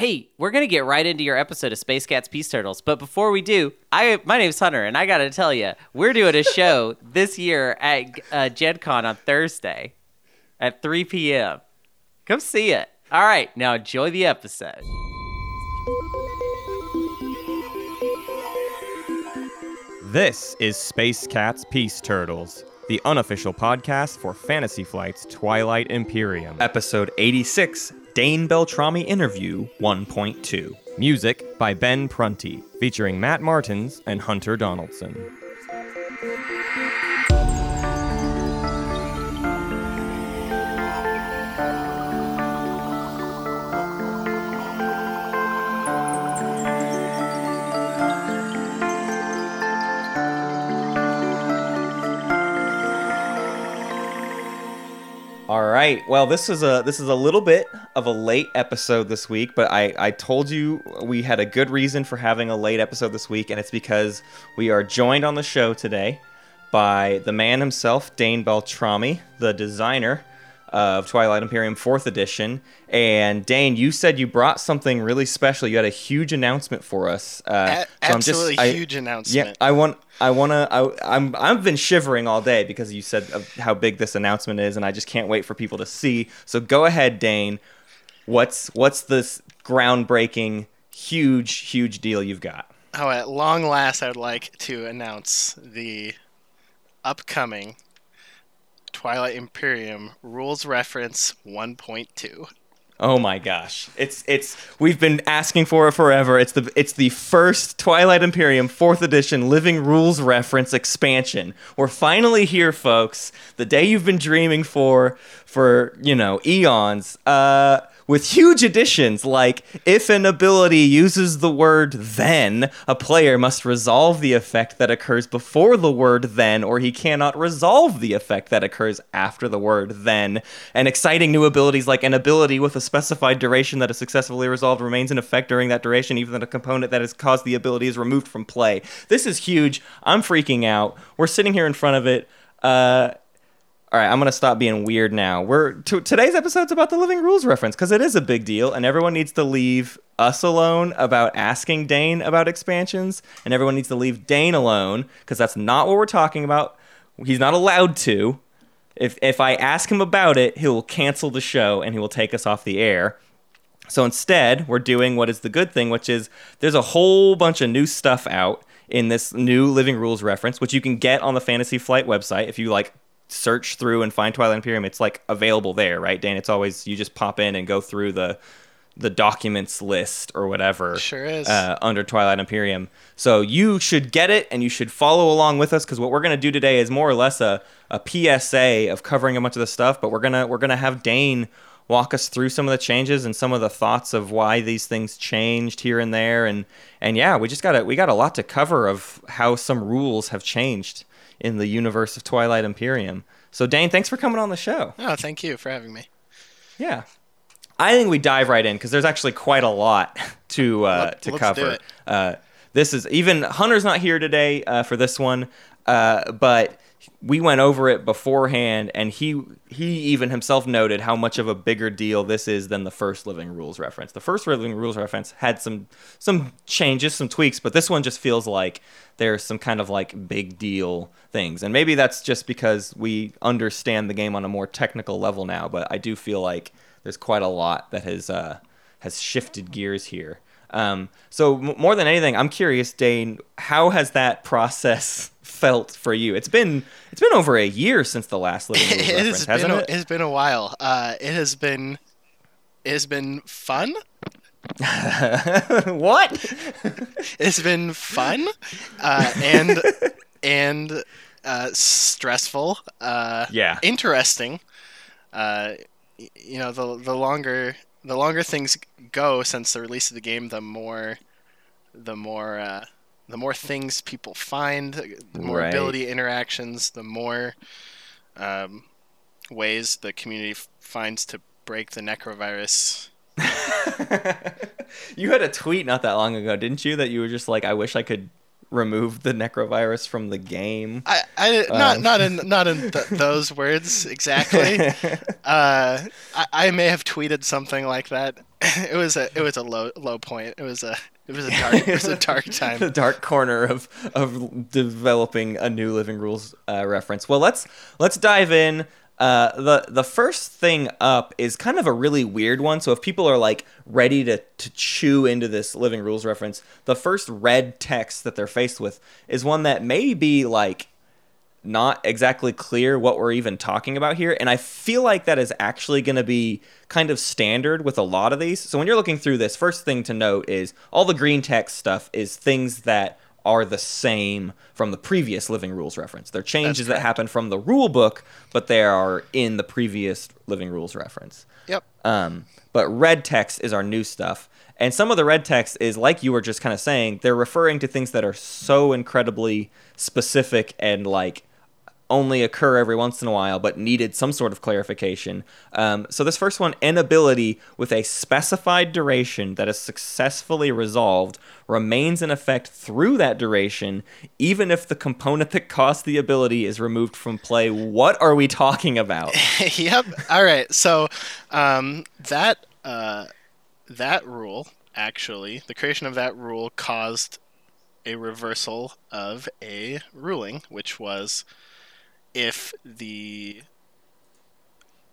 Hey, we're gonna get right into your episode of Space Cats Peace Turtles, but before we do, I my name's Hunter, and I gotta tell you, we're doing a show this year at uh, Gen Con on Thursday at 3 p.m. Come see it. All right, now enjoy the episode. This is Space Cats Peace Turtles, the unofficial podcast for Fantasy Flight's Twilight Imperium. Episode 86 Dane Beltrami Interview 1.2. Music by Ben Prunty, featuring Matt Martins and Hunter Donaldson. All right. Well, this is a this is a little bit of a late episode this week, but I I told you we had a good reason for having a late episode this week, and it's because we are joined on the show today by the man himself, Dane Beltrami, the designer of Twilight Imperium 4th edition. And Dane, you said you brought something really special. You had a huge announcement for us. Uh, A- so I'm just- absolutely I- huge announcement. Yeah, I want. I wanna. I, I'm. I've been shivering all day because you said how big this announcement is, and I just can't wait for people to see. So go ahead, Dane. What's What's this groundbreaking, huge, huge deal you've got? Oh, at long last, I would like to announce the upcoming Twilight Imperium rules reference 1.2. Oh my gosh! It's it's we've been asking for it forever. It's the it's the first Twilight Imperium fourth edition Living Rules reference expansion. We're finally here, folks. The day you've been dreaming for for you know eons. Uh, with huge additions like if an ability uses the word then, a player must resolve the effect that occurs before the word then, or he cannot resolve the effect that occurs after the word then. And exciting new abilities like an ability with a specified duration that is successfully resolved remains in effect during that duration, even if a component that has caused the ability is removed from play. This is huge. I'm freaking out. We're sitting here in front of it. Uh, all right, I'm gonna stop being weird now. We're t- today's episode's about the Living Rules reference because it is a big deal, and everyone needs to leave us alone about asking Dane about expansions, and everyone needs to leave Dane alone because that's not what we're talking about. He's not allowed to. If if I ask him about it, he will cancel the show and he will take us off the air. So instead, we're doing what is the good thing, which is there's a whole bunch of new stuff out in this new Living Rules reference, which you can get on the Fantasy Flight website. If you like search through and find Twilight Imperium, it's like available there, right, Dan? It's always you just pop in and go through the the documents list or whatever. Sure is. Uh, under Twilight Imperium. So you should get it and you should follow along with us because what we're gonna do today is more or less a, a PSA of covering a bunch of the stuff, but we're gonna we're gonna have Dane walk us through some of the changes and some of the thoughts of why these things changed here and there and and yeah we just got a, we got a lot to cover of how some rules have changed in the universe of Twilight Imperium. So Dane, thanks for coming on the show. Oh, thank you for having me. Yeah. I think we dive right in because there's actually quite a lot to uh, Let- to let's do cover. it. Uh, this is even Hunter's not here today uh, for this one, uh, but we went over it beforehand, and he he even himself noted how much of a bigger deal this is than the first Living Rules reference. The first Living Rules reference had some some changes, some tweaks, but this one just feels like there's some kind of like big deal things, and maybe that's just because we understand the game on a more technical level now. But I do feel like there's quite a lot that has uh, has shifted gears here. Um, so m- more than anything, I'm curious, Dane, how has that process felt for you? It's been it's been over a year since the last Living Rules it has hasn't been a, it? it has been a while. Uh, it has been it has been fun. what? It's been fun uh, and and uh, stressful. Uh, Yeah. interesting. Uh, you know, the the longer the longer things go since the release of the game, the more the more uh, the more things people find, the more Right. ability interactions, the more um, ways the community f- finds to break the Nekro Virus. you had a tweet not that long ago, didn't you? That you were just like, I wish I could remove the Nekro Virus from the game. I, I not Um. not in not in th- those words exactly. uh, I, I may have tweeted something like that it was a it was a low low point. It was a it was a dark it was a dark the dark corner of of developing a new living rules uh, reference. Well, let's let's dive in. Uh, the the first thing up is kind of a really weird one. So if people are like ready to to chew into this living rules reference, the first red text that they're faced with is one that may be like not exactly clear what we're even talking about here. And I feel like that is actually going to be kind of standard with a lot of these. So when you're looking through this, first thing to note is all the green text stuff is things that are the same from the previous living rules reference. They're changes that happen from the rule book, but they are in the previous living rules reference. Yep. Um, but red text is our new stuff. And some of the red text is like you were just kind of saying, they're referring to things that are so incredibly specific and like only occur every once in a while, but needed some sort of clarification. Um, so this first one, an ability with a specified duration that is successfully resolved remains in effect through that duration, even if the component that caused the ability is removed from play. What are we talking about? yep. All right. So um, that uh, that rule actually, the creation of that rule caused a reversal of a ruling, which was if the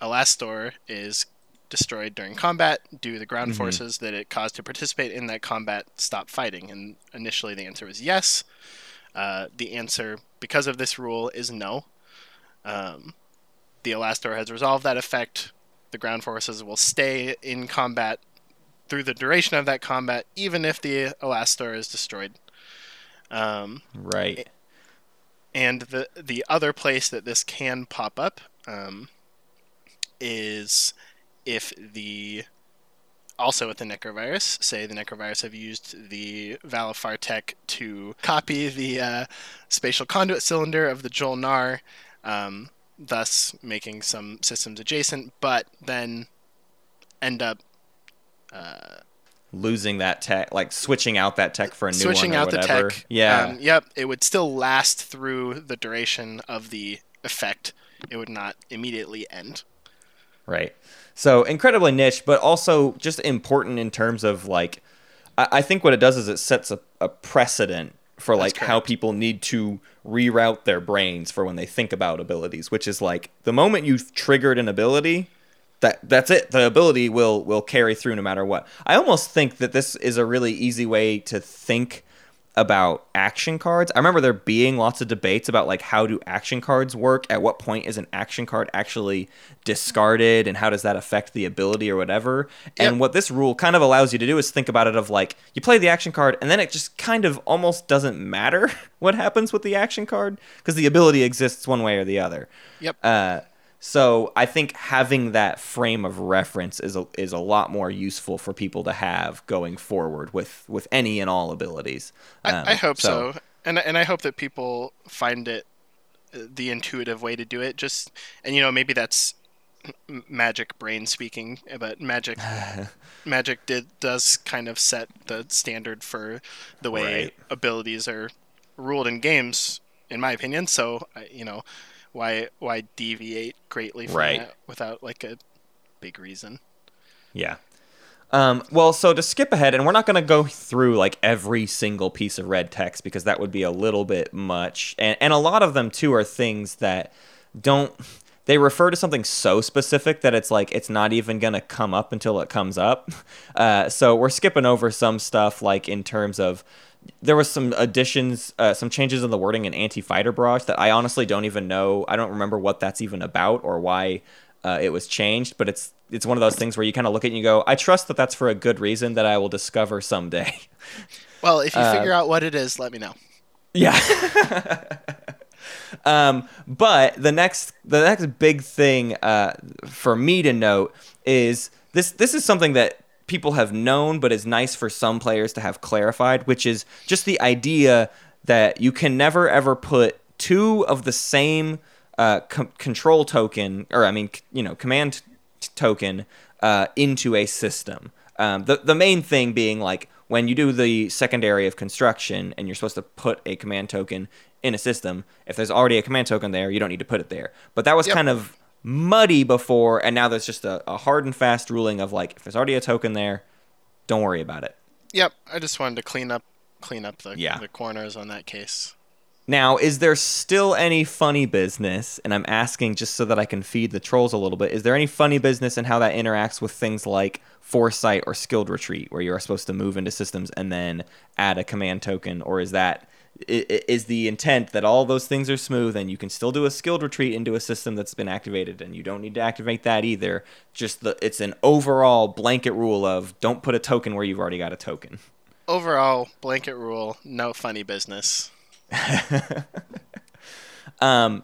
Elastor is destroyed during combat, do the ground forces that it caused to participate in that combat stop fighting? And initially the answer was yes. Uh, the answer, because of this rule, is no. Um, the Elastor has resolved that effect. The ground forces will stay in combat through the duration of that combat, even if the Elastor is destroyed. Um, right. And the the other place that this can pop up um, is if the also with the Nekro Virus, say the Nekro Virus have used the Valefar tech to copy the uh, spatial conduit cylinder of the Jol-Nar, um, thus making some systems adjacent, but then end up Losing that tech, like switching out that tech for a new switching one or out the whatever. tech. Yeah. Um, yep. It would still last through the duration of the effect. It would not immediately end. Right. So incredibly niche, but also just important in terms of like, I, I think what it does is it sets a, a precedent for like how people need to reroute their brains for when they think about abilities, which is like the moment you've triggered an ability, that that's it. The ability will will carry through no matter what. I almost think that this is a really easy way to think about action cards. I remember there being lots of debates about like how do action cards work? At what point is an action card actually discarded and how does that affect the ability or whatever? And what this rule kind of allows you to do is think about it of like you play the action card and then it just kind of almost doesn't matter what happens with the action card because the ability exists one way or the other. Yep. Uh, so I think having that frame of reference is a, is a lot more useful for people to have going forward with, with any and all abilities. Um, I, I hope so. and and I hope that people find it uh, the intuitive way to do it. Just and you know maybe that's magic brain speaking, but magic magic did does kind of set the standard for the way Right. abilities are ruled in games, in my opinion. So you know why why deviate greatly from Right. that without like a big reason. Yeah. Um, well, so to skip ahead, and we're not going to go through like every single piece of red text because that would be a little bit much, and and a lot of them too are things that don't. They refer to something so specific that it's like it's not even going to come up until it comes up. Uh, so we're skipping over some stuff like in terms of there was some additions, uh, some changes in the wording in anti-fighter barrage that I honestly don't even know. I don't remember what that's even about or why uh, it was changed. But it's it's one of those things where you kind of look at it and you go, I trust that that's for a good reason that I will discover someday. Well, if you Uh, figure out what it is, let me know. Yeah. um, but the next the next big thing uh, for me to note is this this is something that people have known but is nice for some players to have clarified, which is just the idea that you can never ever put two of the same uh, com- control token or I mean c- you know command t- token uh, into a system. Um, the the main thing being like when you do the secondary of construction and you're supposed to put a command token in a system, if there's already a command token there, you don't need to put it there. But that was Yep. kind of muddy before, and now there's just a, a hard and fast ruling of like if there's already a token there, don't worry about it. Yep, I just wanted to clean up clean up the Yeah. the corners on that case. Now, is there still any funny business? And I'm asking just so that I can feed the trolls a little bit. Is there any funny business in how that interacts with things like foresight or skilled retreat, where you're supposed to move into systems and then add a command token, or is that is the intent that all those things are smooth and you can still do a skilled retreat into a system that's been activated and you don't need to activate that either? Just the it's an overall blanket rule of don't put a token where you've already got a token. Overall, blanket rule, no funny business. Um,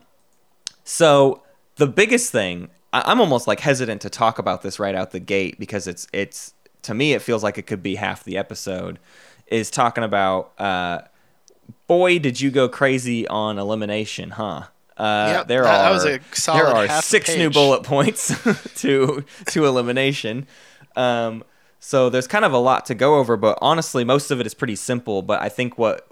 so the biggest thing, I- I'm almost like hesitant to talk about this right out the gate because it's it's to me it feels like it could be half the episode. Is talking about, uh, boy, did you go crazy on elimination, huh? Uh, Yep, there are that was a solid there are six new bullet points to to elimination. Um, so there's kind of a lot to go over, but honestly, most of it is pretty simple. But I think what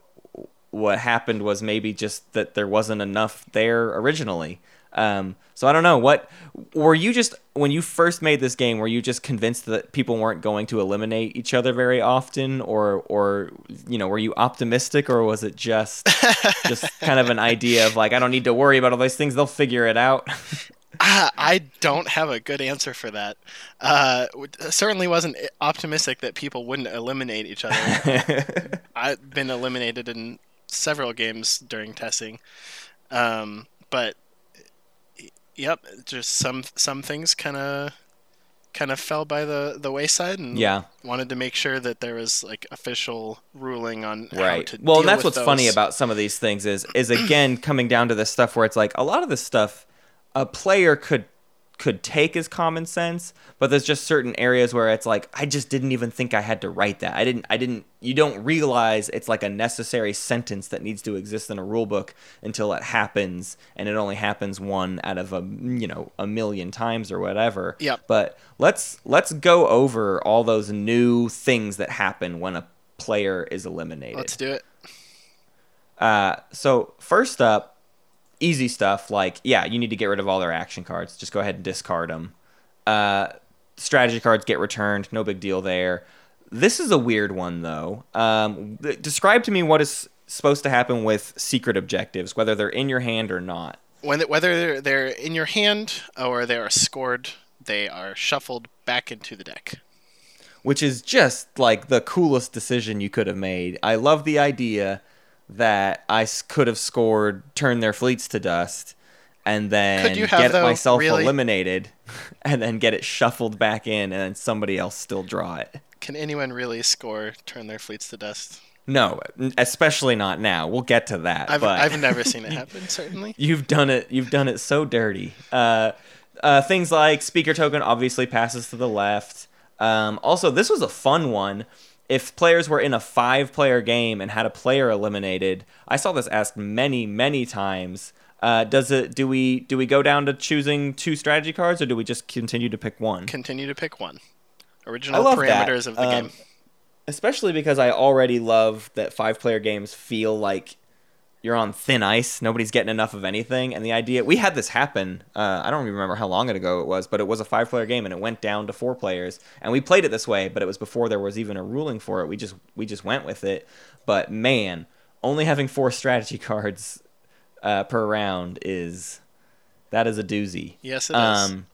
what happened was maybe just that there wasn't enough there originally. Um, so I don't know what were you just when you first made this game were you just convinced that people weren't going to eliminate each other very often or or you know were you optimistic or was it just just kind of an idea of like I don't need to worry about all these things they'll figure it out Ah, I don't have a good answer for that. Uh, certainly wasn't optimistic that people wouldn't eliminate each other. I've been eliminated in several games during testing, um, but yep, just some some things kind of kind of fell by the the wayside, and yeah. wanted to make sure that there was like official ruling on how right. to well and that's what's funny about some of these things is is again coming down to this stuff where it's like a lot of this stuff a player could could take as common sense but there's just certain areas where it's like i just didn't even think i had to write that i didn't i didn't you don't realize it's like a necessary sentence that needs to exist in a rule book until it happens and it only happens one out of a you know a million times or whatever Yep. but let's let's go over all those new things that happen when a player is eliminated Let's do it. uh, so first up, easy stuff like yeah, you need to get rid of all their action cards. Just go ahead and discard them. Uh, strategy cards get returned. No big deal there. This is a weird one though. Um, th- describe to me what is supposed to happen with secret objectives, whether they're in your hand or not. when whether they're, they're in your hand or they are scored, they are shuffled back into the deck. which is just like the coolest decision you could have made. I love the idea that I could have scored, turn their fleets to dust, and then have, get though, myself really? eliminated, and then get it shuffled back in, and then somebody else still draw it. Can anyone really score turn their fleets to dust? No, especially not now. We'll get to that. I've I've never seen it happen. Certainly. You've done it. You've done it so dirty. Uh, uh, things like speaker token obviously passes to the left. Um, also, this was a fun one. If players were in a five-player game and had a player eliminated, I saw this asked many, many times. Uh, does it? Do we? Do we go down to choosing two strategy cards, or do we just continue to pick one? Continue to pick one. Original love that. parameters of the Um, game. especially because I already love that five player games feel like you're on thin ice. Nobody's getting enough of anything. And the idea we had this happen. Uh, I don't even remember how long ago it was, but it was a five player game and it went down to four players. And we played it this way, but it was before there was even a ruling for it. We just we just went with it. But man, only having four strategy cards uh, per round is that is a doozy. Yes, it is. Um,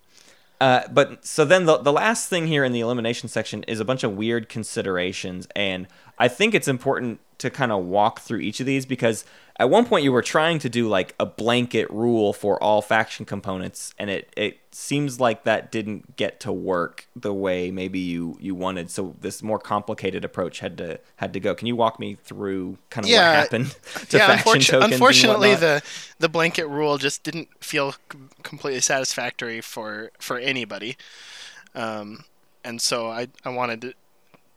uh, but so then the the last thing here in the elimination section is a bunch of weird considerations, and I think it's important to kind of walk through each of these because at one point you were trying to do like a blanket rule for all faction components, and it it seems like that didn't get to work the way maybe you you wanted. So this more complicated approach had to had to go. Can you walk me through kind of Yeah. what happened to yeah, faction tokens? unfortunately, the the blanket rule just didn't feel completely satisfactory for for anybody, um, and so I I wanted to,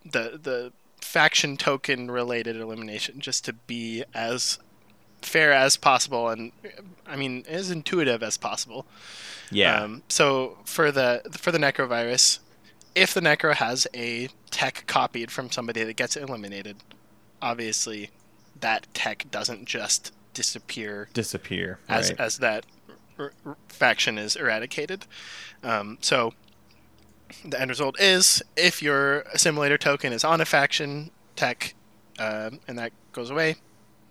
the the faction token related elimination just to be as fair as possible and I mean as intuitive as possible. yeah Um, so for the for the Nekro Virus, if the Nekro has a tech copied from somebody that gets eliminated, obviously that tech doesn't just disappear disappear as right. as that r- r- faction is eradicated. Um, so the end result is if your assimilator token is on a faction tech uh, and that goes away,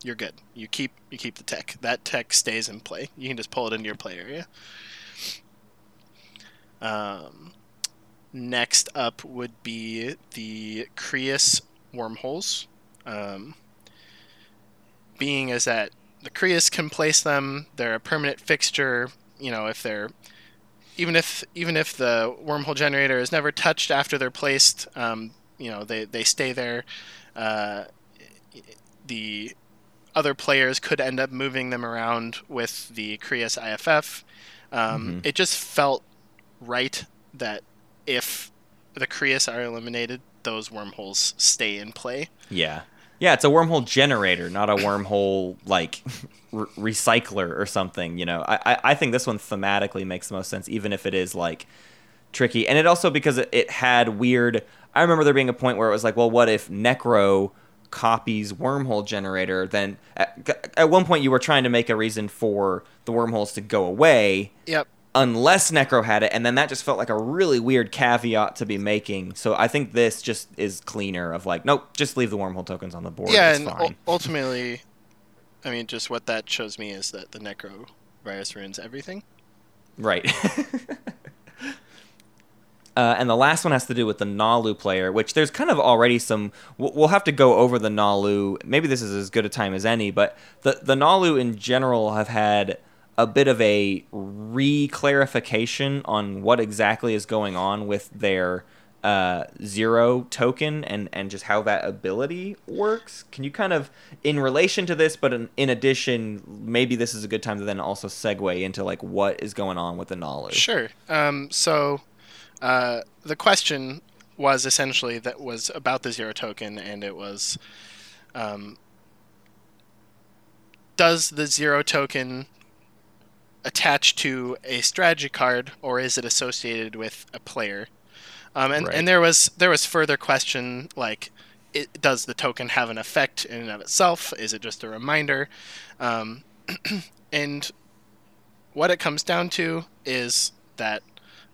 you're good. You keep you keep the tech. That tech stays in play. You can just pull it into your play area. Um, next up would be the Creuss wormholes. Um, being is that the Creuss can place them. They're a permanent fixture. You know, if they're even if even if the wormhole generator is never touched after they're placed, um, you know they they stay there. Uh, the other players could end up moving them around with the Creuss IFF. Um, It just felt right that if the Creuss are eliminated, those wormholes stay in play. Yeah. Yeah, it's a wormhole generator, not a wormhole like re- recycler or something. You know, I, I I think this one thematically makes the most sense, even if it is like tricky, and it also because it, it had weird. I remember there being a point where it was like, well, what if Nekro copies wormhole generator? Then at, at one point you were trying to make a reason for the wormholes to go away, Yep. Unless Nekro had it, and then that just felt like a really weird caveat to be making. So I think this just is cleaner of like, nope, just leave the wormhole tokens on the board. yeah, it's and fine. u- ultimately, I mean, just what that shows me is that the Nekro Virus ruins everything. right. Uh, and the last one has to do with the Naalu player, which there's kind of already some. We'll we'll have to go over the Naalu. Maybe this is as good a time as any, but the the Naalu in general have had a bit of a re-clarification on what exactly is going on with their uh, zero token and and just how that ability works. Can you kind of, in relation to this, but in, in addition, maybe this is a good time to then also segue into like what is going on with the knowledge. Sure. Um, so uh, the question was essentially that was about the zero token, and it was, um, does the zero token attach to a strategy card, or is it associated with a player? Um, and, Right. and there was there was further question like, it, does the token have an effect in and of itself? Is it just a reminder? Um, and what it comes down to is that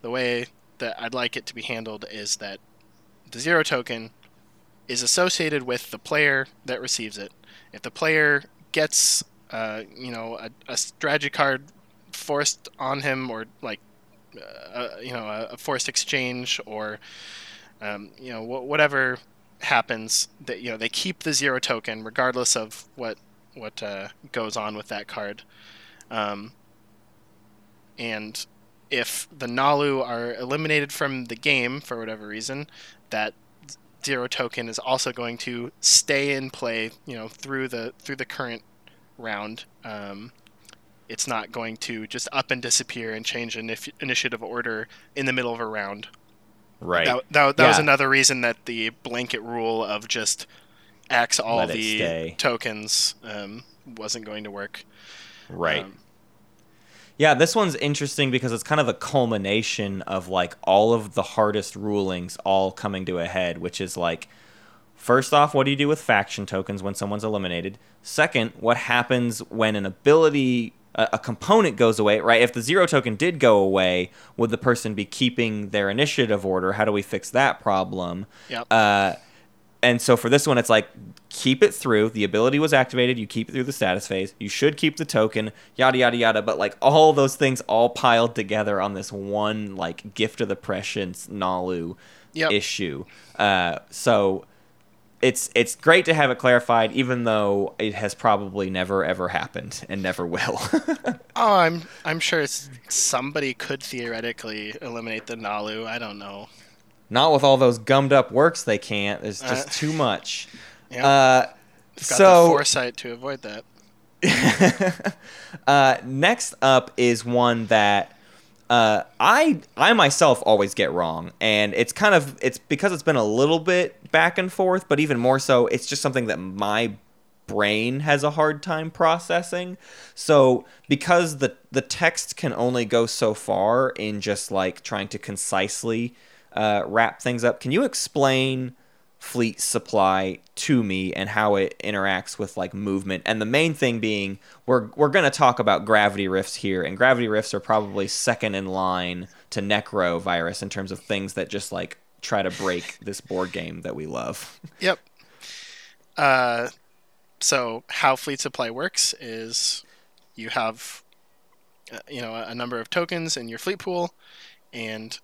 the way that I'd like it to be handled is that the zero token is associated with the player that receives it. If the player gets, uh, you know, a, a strategy card forced on him, or like, uh, you know, a, forced exchange, or um, you know, wh- whatever happens, that you know, they keep the zero token regardless of what what uh, goes on with that card. Um, and if the Naalu are eliminated from the game for whatever reason, that zero token is also going to stay in play, you know, through the through the current round. Um, it's not going to just up and disappear and change inif- initiative order in the middle of a round. Right. That, that, that was another reason that the blanket rule of just axe all Let the tokens um, wasn't going to work. Right. Um, Yeah, this one's interesting because it's kind of a culmination of like all of the hardest rulings all coming to a head, which is like first off, what do you do with faction tokens when someone's eliminated? Second, what happens when an ability a, a component goes away, right? If the zero token did go away, would the person be keeping their initiative order? How do we fix that problem? Yep. Uh, and so for this one, it's like keep it through. The ability was activated. You keep it through the status phase. You should keep the token. Yada yada yada. But like all those things all piled together on this one like gift of the prescience Naalu Yep. issue. Uh, so it's it's great to have it clarified, even though it has probably never ever happened and never will. Oh, I'm I'm sure somebody could theoretically eliminate the Naalu. I don't know. Not with all those gummed up works. They can't. There's just Uh, too much. Yeah, Uh, so foresight to avoid that. uh, next up is one that uh, I I myself always get wrong, and it's kind of it's because it's been a little bit back and forth, but even more so, it's just something that my brain has a hard time processing. So because the the text can only go so far in just like trying to concisely uh, wrap things up, can you explain? Fleet supply to me and how it interacts with like movement. And the main thing being we're we're going to talk about gravity rifts here and gravity rifts are probably second in line to Nekro Virus in terms of things that just like try to break this board game that we love. Yep. Uh, so how fleet supply works is you have, uh, you know, a number of tokens in your fleet pool, and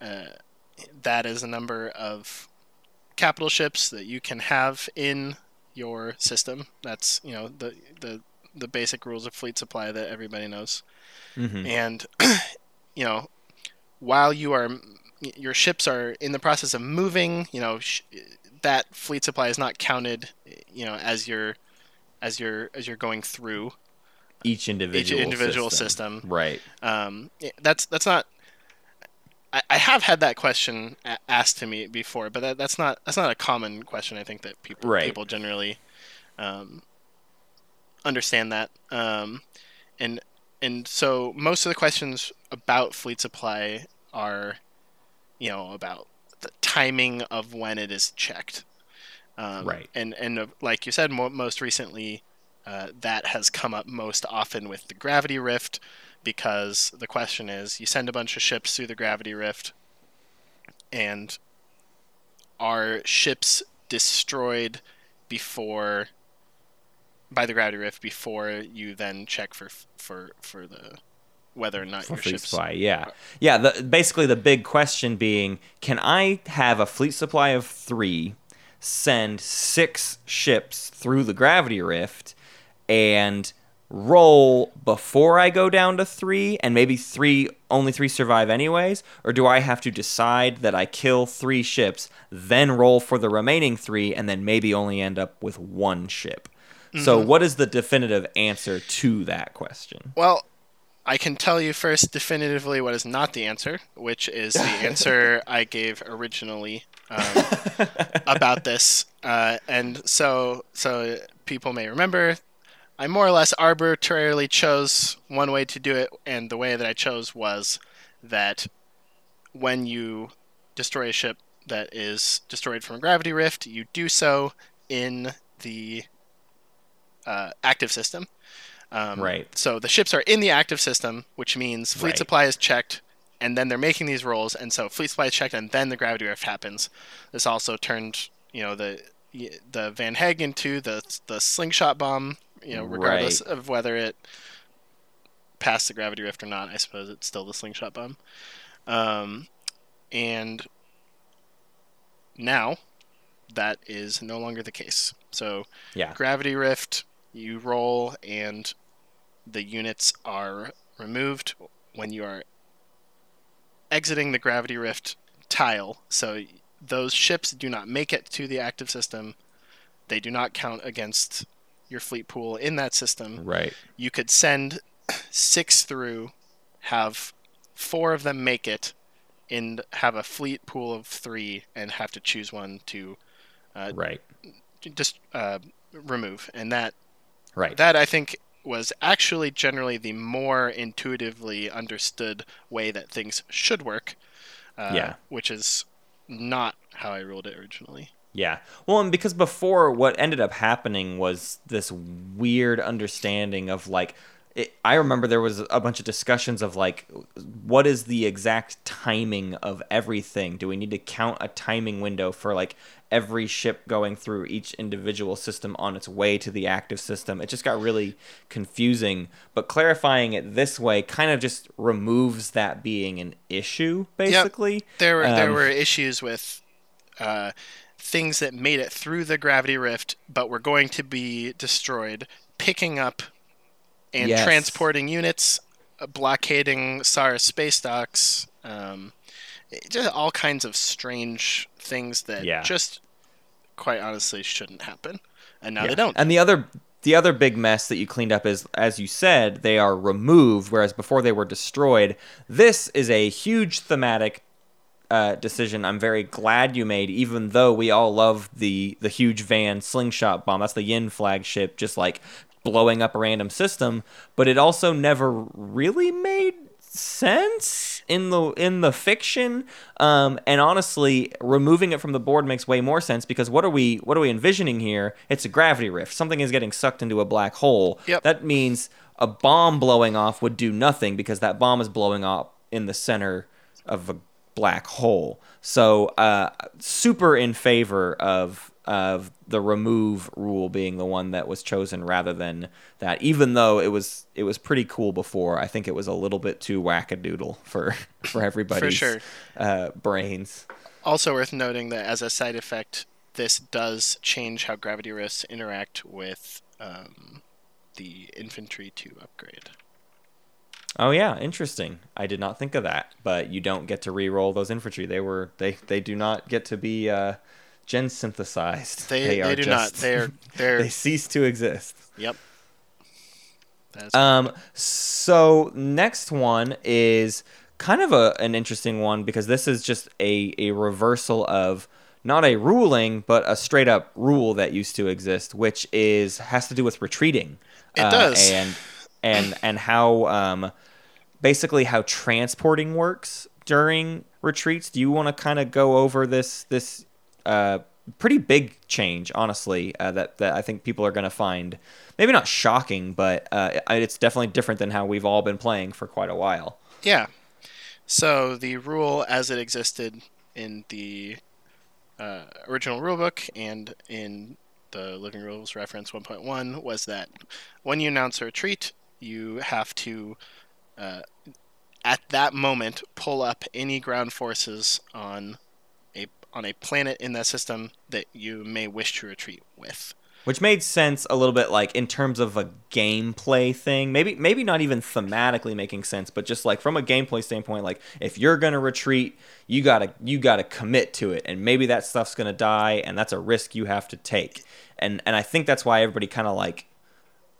uh, that is a number of capital ships that you can have in your system. That's you know the the the basic rules of fleet supply that everybody knows. Mhm. And you know, while you are your ships are in the process of moving, you know, sh- that fleet supply is not counted, you know, as you're as you're as you're going through Each individual each individual system. Right. Um, that's that's not. I, I have had that question a- asked to me before, but that, that's not that's not a common question. I think that people Right. people generally um, understand that, um, and and so most of the questions about fleet supply are, you know, about the timing of when it is checked. Um, Right. And and uh, like you said, mo- most recently, uh, that has come up most often with the gravity rift, because the question is, you send a bunch of ships through the gravity rift, and are ships destroyed before by the gravity rift before you then check for for for the whether or not For your fleet ships supply, yeah, yeah. The, basically, the big question being, can I have a fleet supply of three, send six ships through the gravity rift, and roll before I go down to three, and maybe three only three survive anyways, or do I have to decide that I kill three ships, then roll for the remaining three, and then maybe only end up with one ship? So, what is the definitive answer to that question? Well, I can tell you first definitively what is not the answer, which is the answer I gave originally um, about this. Uh, and so, so people may remember, I more or less arbitrarily chose one way to do it, and the way that I chose was that when you destroy a ship that is destroyed from a gravity rift, you do so in the uh, active system. Um, Right. So the ships are in the active system, which means fleet Right. supply is checked, and then they're making these rolls, and so fleet supply is checked, and then the gravity rift happens. This also turned, you know, the the Van Hauge into the the slingshot bomb. You know, regardless Right. of whether it passed the gravity rift or not, I suppose it's still the slingshot bomb. Um, and now that is no longer the case. So Yeah. gravity rift, you roll, and the units are removed when you are exiting the gravity rift tile. So those ships do not make it to the active system. They do not count against your fleet pool in that system. Right. You could send six through, have four of them make it, and have a fleet pool of three, and have to choose one to uh, Right. just uh, remove. And that Right. that I think was actually generally the more intuitively understood way that things should work. Uh, Yeah. Which is not how I ruled it originally. Yeah. Well, and because before what ended up happening was this weird understanding of like it, I remember there was a bunch of discussions of like what is the exact timing of everything? Do we need to count a timing window for like every ship going through each individual system on its way to the active system? It just got really confusing, but clarifying it this way kind of just removes that being an issue basically. There were there Um, were issues with uh, things that made it through the gravity rift, but were going to be destroyed, picking up and Yes. transporting units, uh, blockading Saar space docks, um, just all kinds of strange things that Yeah. just quite honestly shouldn't happen, and now Yeah. they don't. And the other the other big mess that you cleaned up is, as you said, they are removed, whereas before they were destroyed. This is a huge thematic uh, decision. I'm very glad you made, even though we all love the the huge van slingshot bomb. That's the Yin flagship, just like blowing up a random system. But it also never really made sense in the in the fiction um, and honestly removing it from the board makes way more sense because what are we what are we envisioning here it's a gravity rift something is getting sucked into a black hole Yep. that means a bomb blowing off would do nothing because that bomb is blowing up in the center of a black hole so uh, super in favor of of the remove rule being the one that was chosen rather than that even though it was it was pretty cool before i think it was a little bit too wackadoodle for for everybody's sure. uh, brains Also worth noting that as a side effect, this does change how gravity rifts interact with um, the infantry to upgrade. Oh yeah interesting i did not think of that but you don't get to re-roll those infantry they were they they do not get to be uh gen synthesized They they, are do not. just- They're they're they cease to exist yep. That's Um, so next one is kind of a an interesting one because this is just a a reversal of not a ruling but a straight up rule that used to exist, which is has to do with retreating. It uh, does. and and and how um basically how transporting works during retreats. Do you want to kind of go over this this uh pretty big change, honestly, uh, that that I think people are going to find maybe not shocking, but uh, it's definitely different than how we've all been playing for quite a while. Yeah. So the rule as it existed in the uh, original rulebook and in the Living Rules Reference 1.1 was that when you announce a retreat, you have to, uh, at that moment, pull up any ground forces on a on a planet in that system that you may wish to retreat with. Which made sense a little bit like in terms of a gameplay thing. Maybe maybe not even thematically making sense, but just like from a gameplay standpoint, like if you're gonna retreat, you gotta you gotta commit to it. And maybe that stuff's gonna die and that's a risk you have to take. And and I think that's why everybody kinda like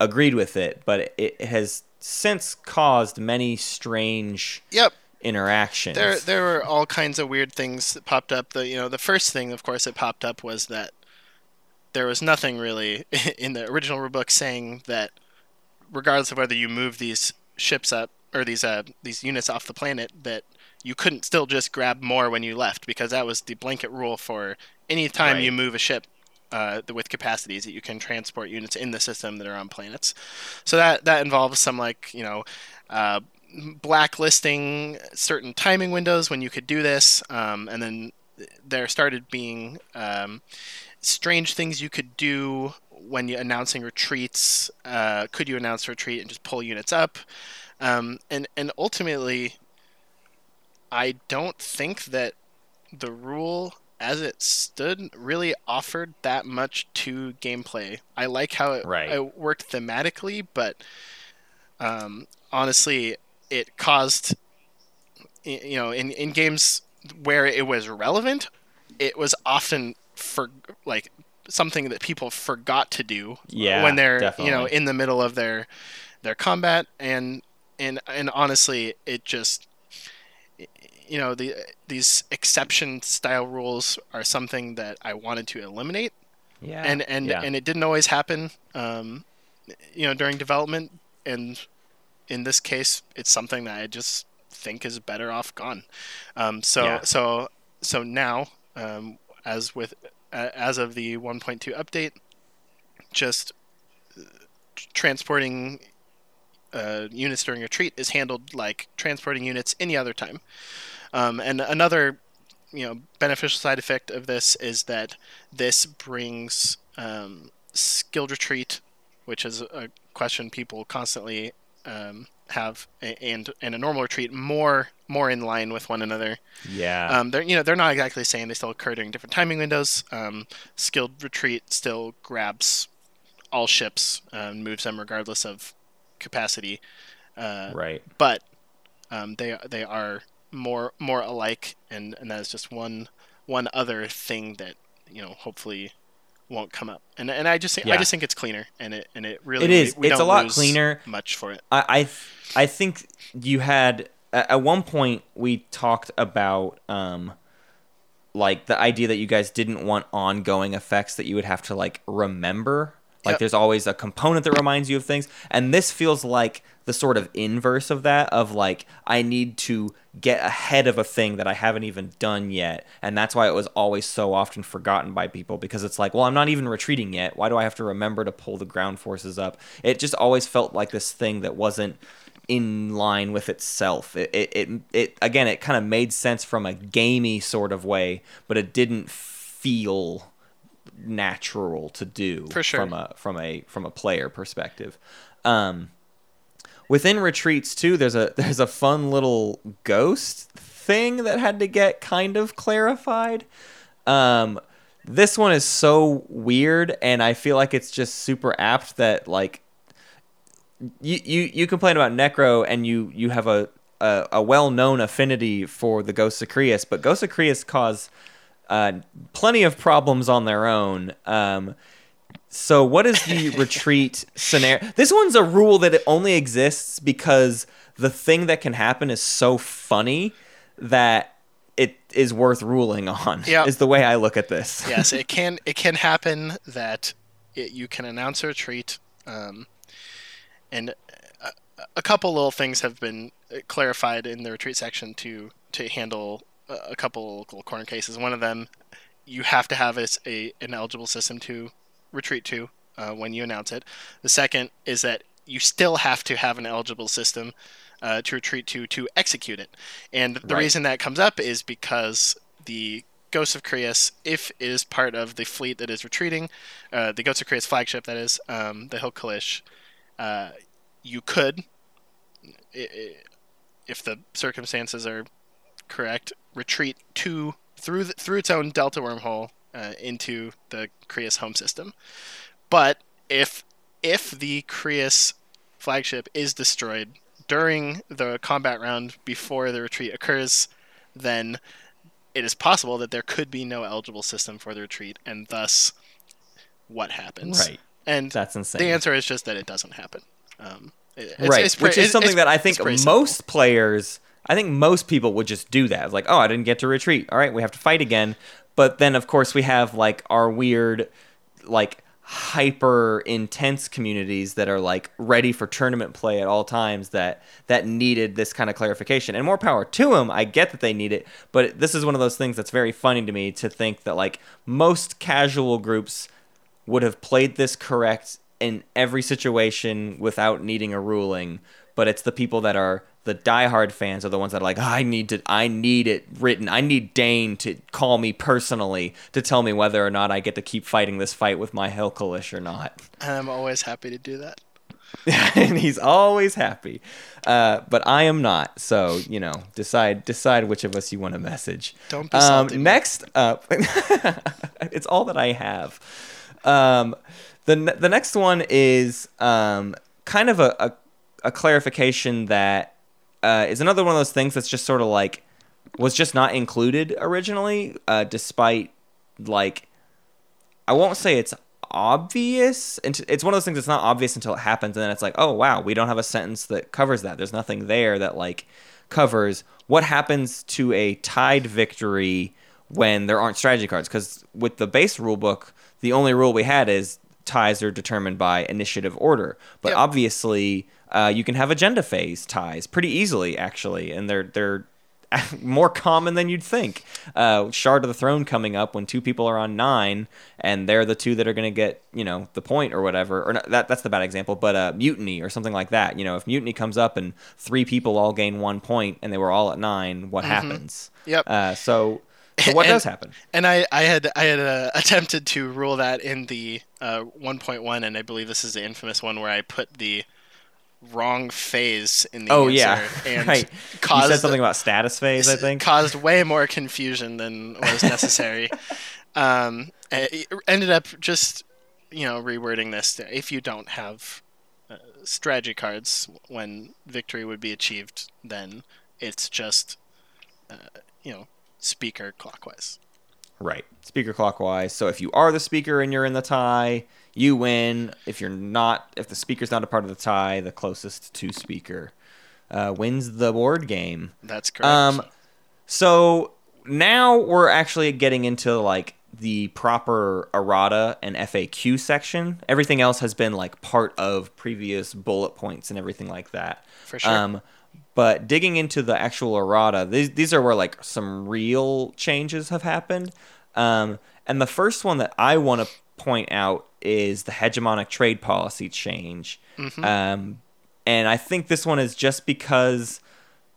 agreed with it, but it, has since caused many strange Yep. interactions. There, there were all kinds of weird things that popped up. The, you know, the first thing, of course, that popped up was that there was nothing really in the original rulebook saying that, regardless of whether you move these ships up or these uh, these units off the planet, that you couldn't still just grab more when you left because that was the blanket rule for any time you move a ship. Uh, with capacities that you can transport units in the system that are on planets, so that that involves some like you know uh, blacklisting certain timing windows when you could do this, um, and then there started being um, strange things you could do when you announcing retreats. Uh, could you announce a retreat and just pull units up? Um, and and ultimately, I don't think that the rule as it stood really offered that much to gameplay. I like how it, Right. it worked thematically, but um, honestly, it caused you know in, in games where it was relevant, it was often for like something that people forgot to do Yeah, when they're you know in the middle of their their combat and and and honestly it just you know the these exception style rules are something that I wanted to eliminate yeah. and and yeah. and it didn't always happen um you know during development and in this case it's something that i just think is better off gone um so Yeah. so so now um as with uh, as of the 1.2 update just uh, transporting uh, units during a retreat is handled like transporting units any other time um, and another you know beneficial side effect of this is that this brings um, skilled retreat, which is a question people constantly um, have, and and a normal retreat more more in line with one another. yeah. Um, they're you know they're not exactly the same. They still occur during different timing windows. Um, skilled retreat still grabs all ships and moves them regardless of capacity. Uh, right. but um, they they are more more alike, and, and that is just one one other thing that you know hopefully won't come up. And and I just think, I just think it's cleaner, and it and it really It is. we- we It's a lot cleaner. Much for it. I I, th- I think you had at at one point we talked about um like the idea that you guys didn't want ongoing effects that you would have to like remember Like Yep. there's always a component that reminds you of things, and this feels like the sort of inverse of that of like I need to get ahead of a thing that I haven't even done yet, and that's why it was always so often forgotten by people because it's like, well, I'm not even retreating yet. Why do I have to remember to pull the ground forces up? It just always felt like this thing that wasn't in line with itself. It it it, it again, it kind of made sense from a gamey sort of way, but it didn't feel natural to do sure. from a from a from a player perspective. Um, within retreats too, there's a there's a fun little ghost thing that had to get kind of clarified. Um, this one is so weird, and I feel like it's just super apt that like you you, you complain about Nekro and you you have a a, a well known affinity for the Ghost of Creuss, but Ghost of Creuss cause uh, plenty of problems on their own. Um, so what is the retreat scenario? This one's a rule that it only exists because the thing that can happen is so funny that it is worth ruling on. Yep. Is the way I look at this. yes, it can it can happen that it, you can announce a retreat, um, and a, a couple little things have been clarified in the retreat section to to handle a, a couple little corner cases. One of them, you have to have is a an eligible system to retreat to uh, when you announce it. The second is that you still have to have an eligible system uh, to retreat to to execute it. And the Right. reason that comes up is because the Ghost of Creuss, if it is part of the fleet that is retreating, uh, the Ghost of Creuss flagship, that is, um, the Hil Colish, uh, you could, if the circumstances are correct, retreat to through the, through its own delta wormhole uh, into the Creuss home system. But if if the Creuss flagship is destroyed during the combat round before the retreat occurs, then it is possible that there could be no eligible system for the retreat, and thus, what happens? Right. And That's insane. the answer is just that it doesn't happen. Um, it- it's- right, it's which is something that I think pretty simple. most players, I think most people would just do that. Like, oh, I didn't get to retreat. All right, we have to fight again. But then, of course, we have like our weird, like hyper intense communities that are like ready for tournament play at all times that that needed this kind of clarification and more power to them i get that they need it but this is one of those things that's very funny to me to think that like most casual groups would have played this correct in every situation without needing a ruling. But it's the people that are the diehard fans are the ones that are like, I need to, I need it written. I need Dane to call me personally to tell me whether or not I get to keep fighting this fight with my Hil Colish or not. And I'm always happy to do that. and he's always happy. Uh, but I am not. So you know, decide decide which of us you want to message. Don't be salty, Um, man. next up, it's all that I have. Um, the the next one is um, kind of a, a a clarification that uh, is another one of those things that's just sort of like was just not included originally, uh, despite like I won't say it's obvious. and It's one of those things that's not obvious until it happens, and then it's like, oh wow, we don't have a sentence that covers that. There's nothing there that like covers what happens to a tied victory when there aren't strategy cards. Because with the base rule book, the only rule we had is ties are determined by initiative order. But Yep. obviously, uh, you can have agenda phase ties pretty easily, actually, and they're they're more common than you'd think. Uh, Shard of the Throne coming up when two people are on nine, and they're the two that are going to get you know the point or whatever. Or not, that that's the bad example, but uh, mutiny or something like that. You know, if mutiny comes up and three people all gain one point and they were all at nine, what happens? Yep. Uh, so, so what And- does happen? And I, I had I had uh, attempted to rule that in the uh, 1.1, and I believe this is the infamous one where I put the wrong phase in the Oh answer yeah, and right. caused you said something about status phase, I think. caused way more confusion than was necessary. um, it ended up just you know rewording this if you don't have uh, strategy cards when victory would be achieved, then it's just uh, you know speaker clockwise. Right. Speaker clockwise. So if you are the speaker and you're in the tie, you win. If you're not, if the speaker's not a part of the tie, the closest to speaker uh, wins the board game. That's correct. Um, so now we're actually getting into like the proper errata and FAQ section. Everything else has been like part of previous bullet points and everything like that. For sure. Um, but digging into the actual errata, these these are where like some real changes have happened. Um, and the first one that I want to point out is the hegemonic trade policy change. Um, and I think this one is just because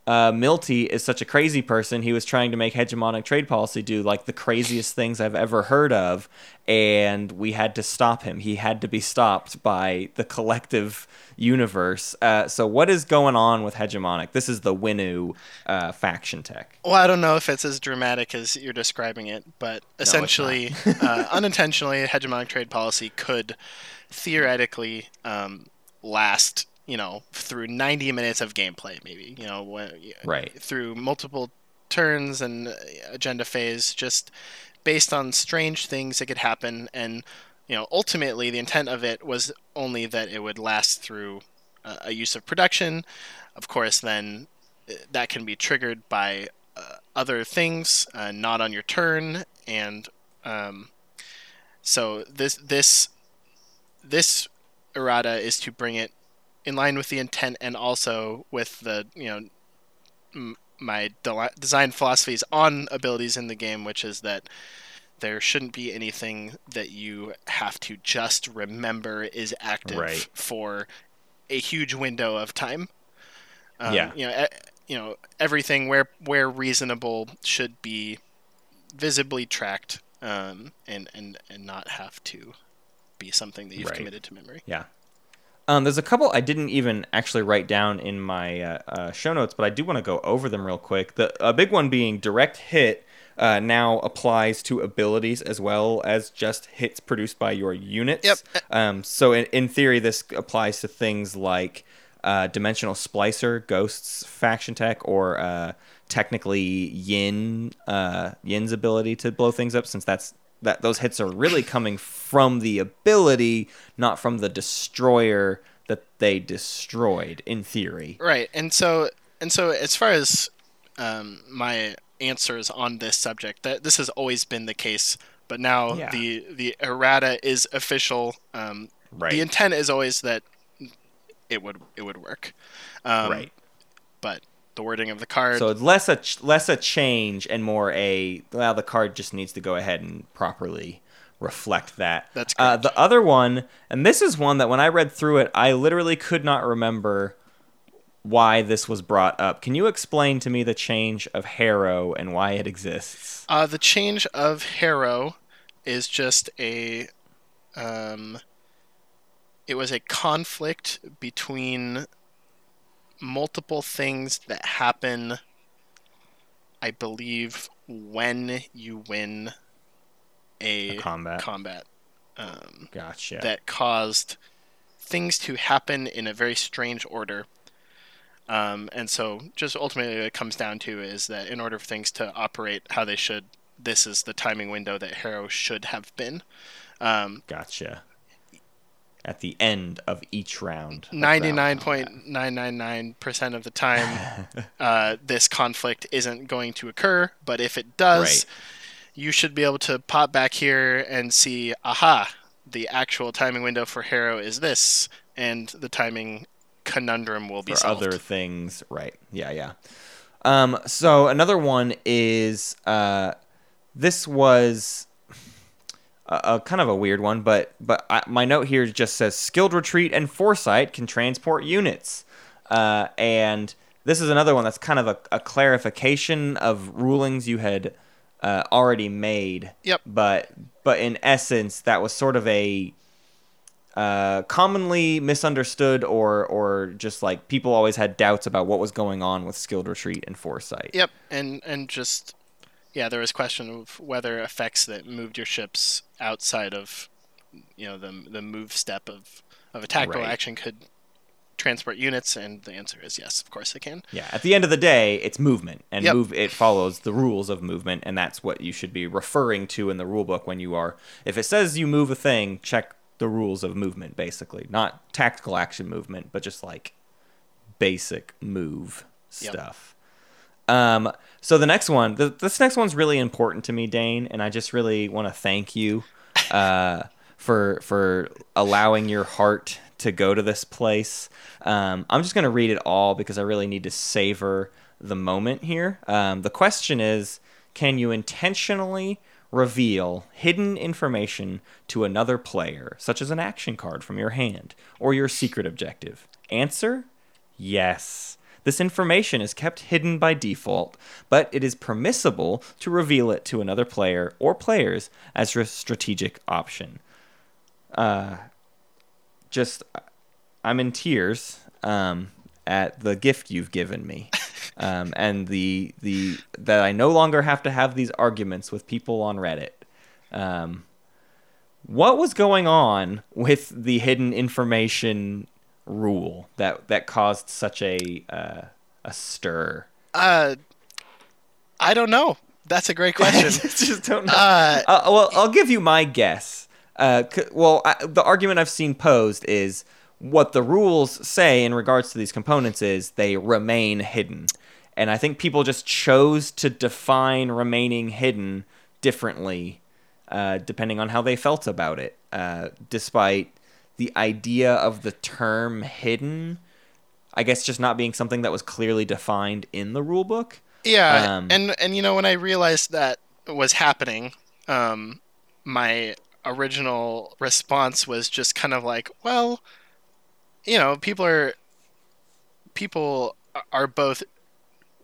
uh, Milty is such a crazy person. He was trying to make hegemonic trade policy do like the craziest things I've ever heard of, and we had to stop him. He had to be stopped by the collective universe. Uh, so, what is going on with hegemonic? This is the Winnu uh, faction tech. Well, I don't know if it's as dramatic as you're describing it, but essentially, uh, unintentionally, hegemonic trade policy could theoretically um, last, you know, through 90 minutes of gameplay, maybe, you know, when, Right. through multiple turns and uh, agenda phase, just based on strange things that could happen. And, you know, ultimately, the intent of it was only that it would last through uh, a use of production. Of course, then uh, that can be triggered by uh, other things, uh, not on your turn, and um, so this this this errata is to bring it in line with the intent and also with the you know m- my de- design philosophies on abilities in the game, which is that there shouldn't be anything that you have to just remember is active Right. for a huge window of time. Um, Yeah. You know, e- you know everything where where reasonable should be visibly tracked um, and and and not have to be something that you've Right. committed to memory. Yeah. Um, there's a couple I didn't even actually write down in my uh, uh, show notes, but I do want to go over them real quick. The a big one being direct hit uh, now applies to abilities as well as just hits produced by your units. Yep. Um, so in, in theory, this applies to things like uh, Dimensional Splicer, Ghosts faction tech, or uh, technically Yin uh, Yin's ability to blow things up, since that's that those hits are really coming from the ability, not from the destroyer that they destroyed. In theory, Right, and so and so as far as um, my answers on this subject, that this has always been the case, but now Yeah. the the errata is official. Um, Right. The intent is always that it would it would work. Um, right. But the wording of the card. So it's less a ch- less a change and more a well, the card just needs to go ahead and properly reflect that. That's uh, the other one, and this is one that when I read through it, I literally could not remember why this was brought up. Can you explain to me the change of Harrow and why it exists? Uh, the change of Harrow is just a. Um, it was a conflict between multiple things that happen, I believe, when you win a, A combat. combat. Um, Gotcha. that caused things to happen in a very strange order. Um, and so, just ultimately, what it comes down to is that in order for things to operate how they should, this is the timing window that Harrow should have been. Um, gotcha. At the end of each round. Ninety-nine combat. point nine nine nine percent of the time, uh, this conflict isn't going to occur. But if it does, Right. you should be able to pop back here and see, aha, the actual timing window for Harrow is this, and the timing conundrum will be for solved. other things. Right. Yeah, yeah. Um, so another one is uh, this was a, a kind of a weird one, but but I, my note here just says skilled retreat and foresight can transport units, uh, and this is another one that's kind of a, a clarification of rulings you had uh, already made. Yep. But but in essence, that was sort of a uh, commonly misunderstood or or just like people always had doubts about what was going on with skilled retreat and foresight. Yep, and and just yeah, there was question of whether effects that moved your ships outside of you know the the move step of of a tactical Right. action could transport units, and the answer is yes, of course they can. Yeah, at the end of the day, it's movement, and Yep. move it follows the rules of movement, and that's what you should be referring to in the rule book when you are. If it says you move a thing, check the rules of movement, basically, not tactical action movement, but just like basic move Yep. stuff. Um, so the next one, th- this next one's really important to me, Dane, and I just really want to thank you uh, for for allowing your heart to go to this place. Um, I'm just gonna read it all because I really need to savor the moment here. Um, the question is, can you intentionally reveal hidden information to another player, such as an action card from your hand or your secret objective? Answer: Yes. This information is kept hidden by default, but it is permissible to reveal it to another player or players as a strategic option. Uh, just, I'm in tears um, at the gift you've given me. Um, and the the that I no longer have to have these arguments with people on Reddit. Um, what was going on with the hidden information rule that that caused such a uh, a stir? Uh, I don't know. That's a great question. just don't know. uh, Uh, well, I'll give you my guess. Uh, c- well, I, the argument I've seen posed is what the rules say in regards to these components is they remain hidden, and I think people just chose to define remaining hidden differently, uh, depending on how they felt about it. Uh, despite the idea of the term hidden, I guess just not being something that was clearly defined in the rule book. Yeah, Um, and and you know when I realized that was happening, um, my original response was just kind of like, well, you know, people are people are both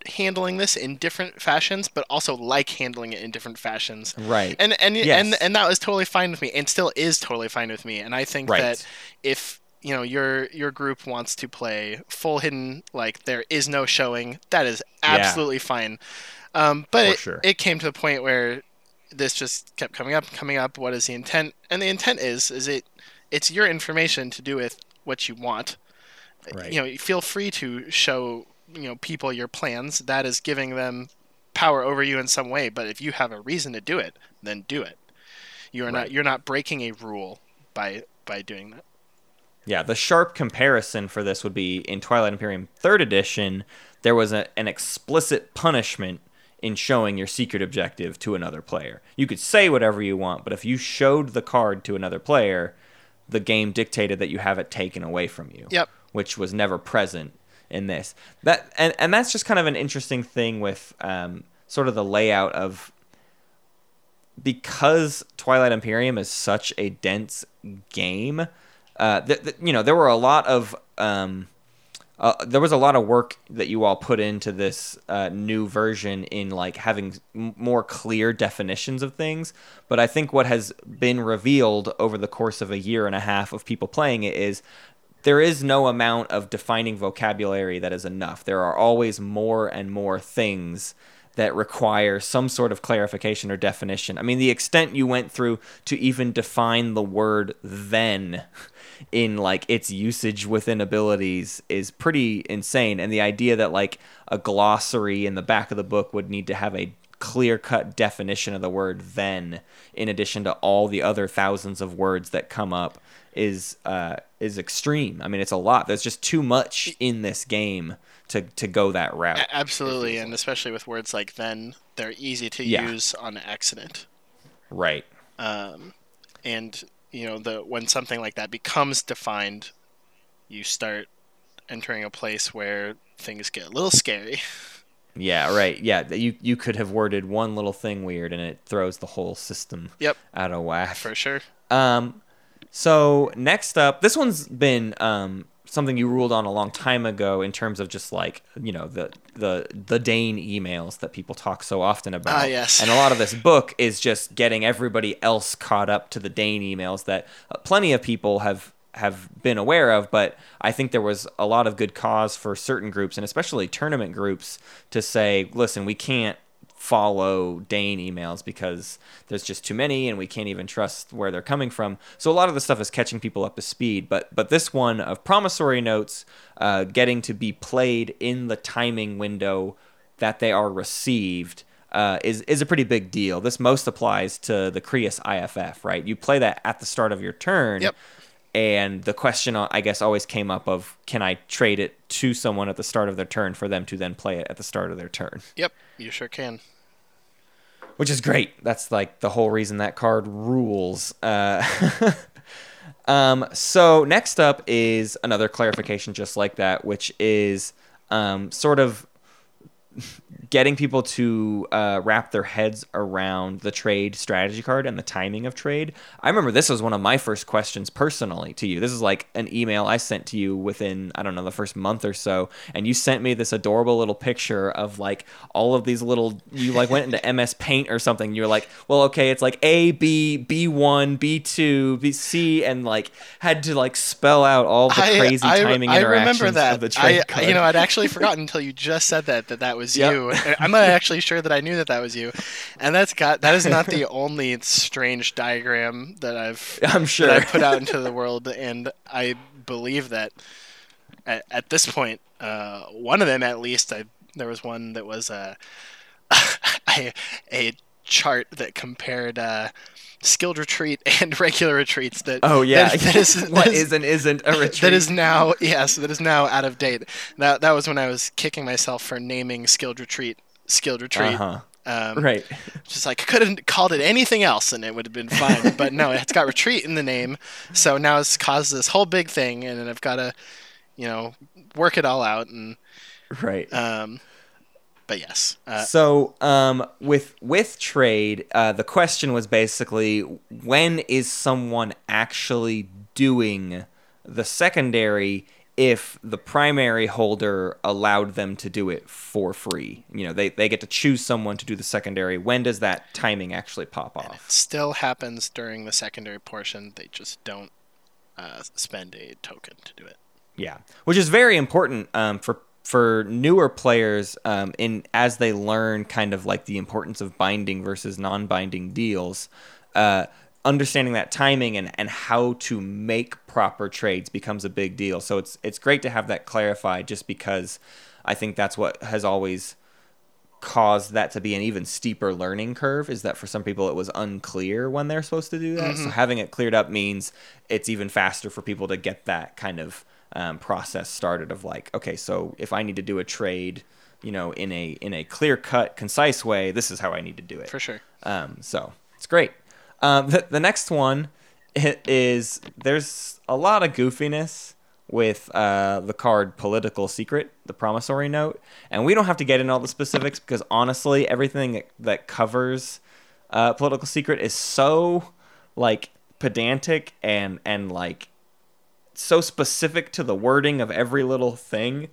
handling this in different fashions, but also like handling it in different fashions. Right. And and Yes. and and that was totally fine with me, and still is totally fine with me. And I think Right. that if you know your your group wants to play full hidden, like there is no showing, that is absolutely fine. Um, but it, sure. it came to the point where this just kept coming up, coming up. What is the intent? And the intent is is it it's your information to do with what you want. Right. You know, feel free to show you know people your plans. That is giving them power over you in some way. But if you have a reason to do it, then do it. You are Right. not you're not breaking a rule by by doing that. Yeah, the sharp comparison for this would be in Twilight Imperium 3rd edition, there was a, an explicit punishment in showing your secret objective to another player. You could say whatever you want, but if you showed the card to another player, the game dictated that you have it taken away from you. Yep. Which was never present in this. That and, and that's just kind of an interesting thing with um, sort of the layout of because Twilight Imperium is such a dense game, uh, th- th- you know, there were a lot of um, uh, there was a lot of work that you all put into this uh, new version in like having m- more clear definitions of things. But I think what has been revealed over the course of a year and a half of people playing it is there is no amount of defining vocabulary that is enough. There are always more and more things that require some sort of clarification or definition. I mean, the extent you went through to even define the word then in like its usage within abilities is pretty insane. And the idea that like a glossary in the back of the book would need to have a clear cut definition of the word then in addition to all the other thousands of words that come up is uh, is extreme. I mean, it's a lot. There's just too much in this game to to go that route. Absolutely, and especially with words like then, they're easy to Yeah. use on accident. Right. um, and you know the when something like that becomes defined you start entering a place where things get a little scary Yeah, right. Yeah, you you could have worded one little thing weird and it throws the whole system Yep. out of whack. for sure Um, so next up, this one's been um something you ruled on a long time ago in terms of just like you know the the the Dane emails that people talk so often about. Ah, yes. And a lot of this book is just getting everybody else caught up to the Dane emails that uh, plenty of people have have been aware of, but I think there was a lot of good cause for certain groups and especially tournament groups to say, listen, we can't follow Dane emails because there's just too many and we can't even trust where they're coming from. So a lot of the stuff is catching people up to speed. But but this one of promissory notes uh, getting to be played in the timing window that they are received uh, is is a pretty big deal. This most applies to the Creuss IFF, right? You play that at the start of your turn. Yep. And the question I guess always came up of can I trade it to someone at the start of their turn for them to then play it at the start of their turn, Yep, you sure can. which is great. That's like the whole reason that card rules. Uh, um, so next up is another clarification just like that, which is um, sort of getting people to uh, wrap their heads around the trade strategy card and the timing of trade. I remember this was one of my first questions personally to you. This is like an email I sent to you within, I don't know, the first month or so. And you sent me this adorable little picture of like all of these little, you like went into MS Paint or something. You were like, well, okay, it's like A, B, B1, B2, B, C, and like had to like spell out all the crazy timing I interactions remember that. of the trade I, card. you know, I'd actually forgotten until you just said that that that was Yep. you. I'm not actually sure that I knew that that was you, and that's got that is not the only strange diagram that I've I'm sure. I put out into the world, and I believe that at, at this point, uh, one of them at least, I there was one that was a a, a chart that compared uh, skilled retreat and regular retreats. That Oh yeah, that, that is what that is- is and isn't a retreat. that is now yes, that is now out of date. That that was when I was kicking myself for naming skilled retreat skilled retreat. uh-huh. Um, right. Just like I could have called it anything else and it would have been fine. but no, it's got retreat in the name, so now it's caused this whole big thing, and I've got to, you know, work it all out. And Right. um, but yes, uh, so um, with with trade, uh, the question was basically when is someone actually doing the secondary if the primary holder allowed them to do it for free? You know, they, they get to choose someone to do the secondary. When does that timing actually pop it off? still happens during the secondary portion. They just don't uh, spend a token to do it. Yeah, which is very important um, for for newer players um, in as they learn kind of like the importance of binding versus non-binding deals. Uh, understanding that timing and, and how to make proper trades becomes a big deal. So it's it's great to have that clarified, just because I think that's what has always caused that to be an even steeper learning curve is that for some people it was unclear when they're supposed to do that. So having it cleared up means it's even faster for people to get that kind of um, process started of like, okay, so if I need to do a trade, you know, in a in a clear cut, concise way, this is how I need to do it. For sure. Um, so it's great. Um, the, the next one is there's a lot of goofiness with uh, the card Political Secret, the promissory note. And we don't have to get into all the specifics because honestly, everything that covers uh, Political Secret is so like pedantic and and like so specific to the wording of every little thing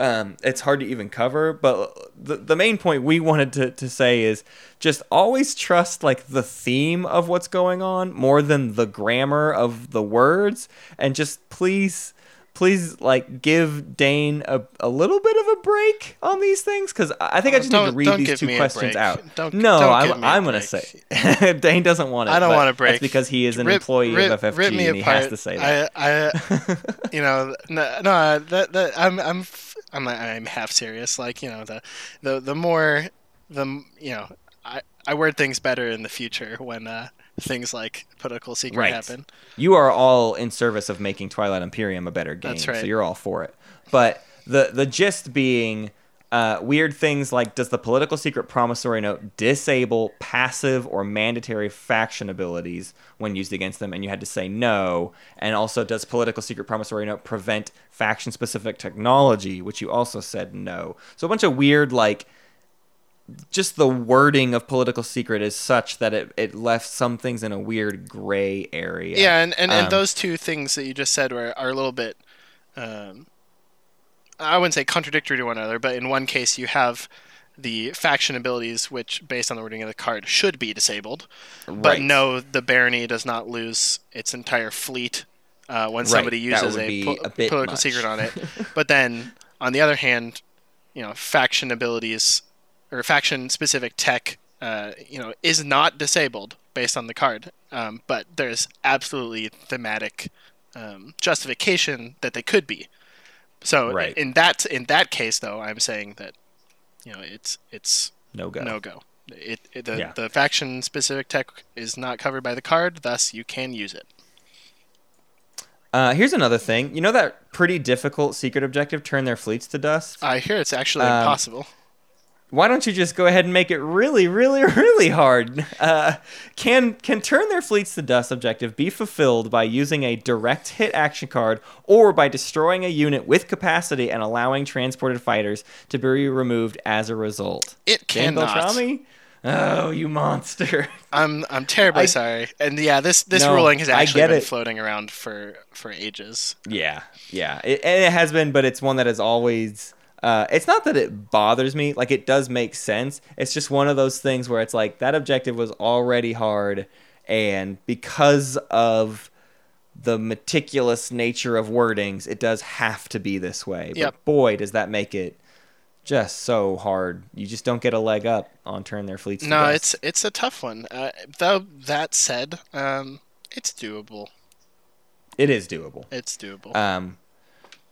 um, it's hard to even cover. But the, the main point we wanted to, to say is just always trust like the theme of what's going on more than the grammar of the words. And just please please like give dane a, a little bit of a break on these things because i think i just need to read these two questions out Don't- no don't i'm, I'm gonna say dane doesn't want it I don't want a break. that's because he is an Rip- employee rip- of ffg rip me and he apart. has to say that I, I, you know, no, no that, that I'm, I'm, I'm, I'm half serious. Like, you know, the, the, the more, the, you know, I, I word things better in the future when uh, things like political secret Right. happen. you are all in service of making Twilight Imperium a better game. That's So you're all for it. But the the gist being uh, weird things like does the political secret promissory note disable passive or mandatory faction abilities when used against them? And you had to say no. And also, does political secret promissory note prevent faction specific technology, which you also said no. So a bunch of weird like just the wording of political secret is such that it, it left some things in a weird gray area. Yeah, and, and, and Um, those two things that you just said were are a little bit, um, I wouldn't say contradictory to one another, but in one case you have the faction abilities, which based on the wording of the card should be disabled, but no, the barony does not lose its entire fleet uh, when Right, somebody uses a, po- a political much. secret on it. but then on the other hand, you know, faction abilities or faction specific tech, uh, you know, is not disabled based on the card. Um, but there's absolutely thematic um, justification that they could be. So Right. in that in that case, though, I'm saying that you know it's it's no go. no go. It, it the, Yeah. the faction specific tech is not covered by the card, thus you can use it. Uh, here's another thing. You know that pretty difficult secret objective, turn their fleets to dust? I hear it's actually Um, impossible. Why don't you just go ahead and make it really, really, really hard? Uh, can can turn their fleets to dust objective be fulfilled by using a direct hit action card or by destroying a unit with capacity and allowing transported fighters to be removed as a result? It cannot. Oh, you monster! I'm I'm terribly I- sorry. And yeah, this this No, ruling has actually been it. floating around for for ages. Yeah, yeah, it, and it has been, but it's one that has always. Uh, it's not that it bothers me; like it does make sense. It's just one of those things where it's like that objective was already hard, and because of the meticulous nature of wordings, it does have to be this way. Yep. But boy, does that make it just so hard. You just don't get a leg up on turn their fleets. No, dust. it's it's a tough one. Uh, though that said, um, it's doable. it is doable. It's doable. Um,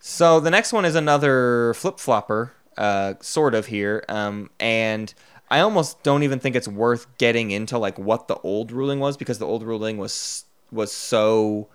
so the next one is another flip flopper, uh, sort of here, um, and I almost don't even think it's worth getting into like what the old ruling was because the old ruling was was so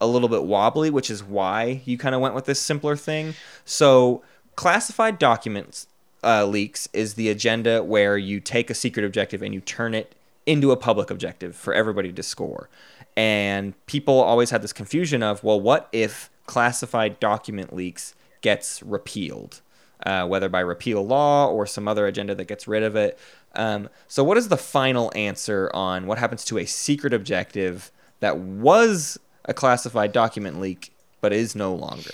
a little bit wobbly, which is why you kind of went with this simpler thing. So classified documents uh, leaks is the agenda where you take a secret objective and you turn it into a public objective for everybody to score. And people always had this confusion of, well, what if classified document leaks gets repealed, uh, whether by repeal law or some other agenda that gets rid of it. Um, so, what is the final answer on what happens to a secret objective that was a classified document leak but is no longer?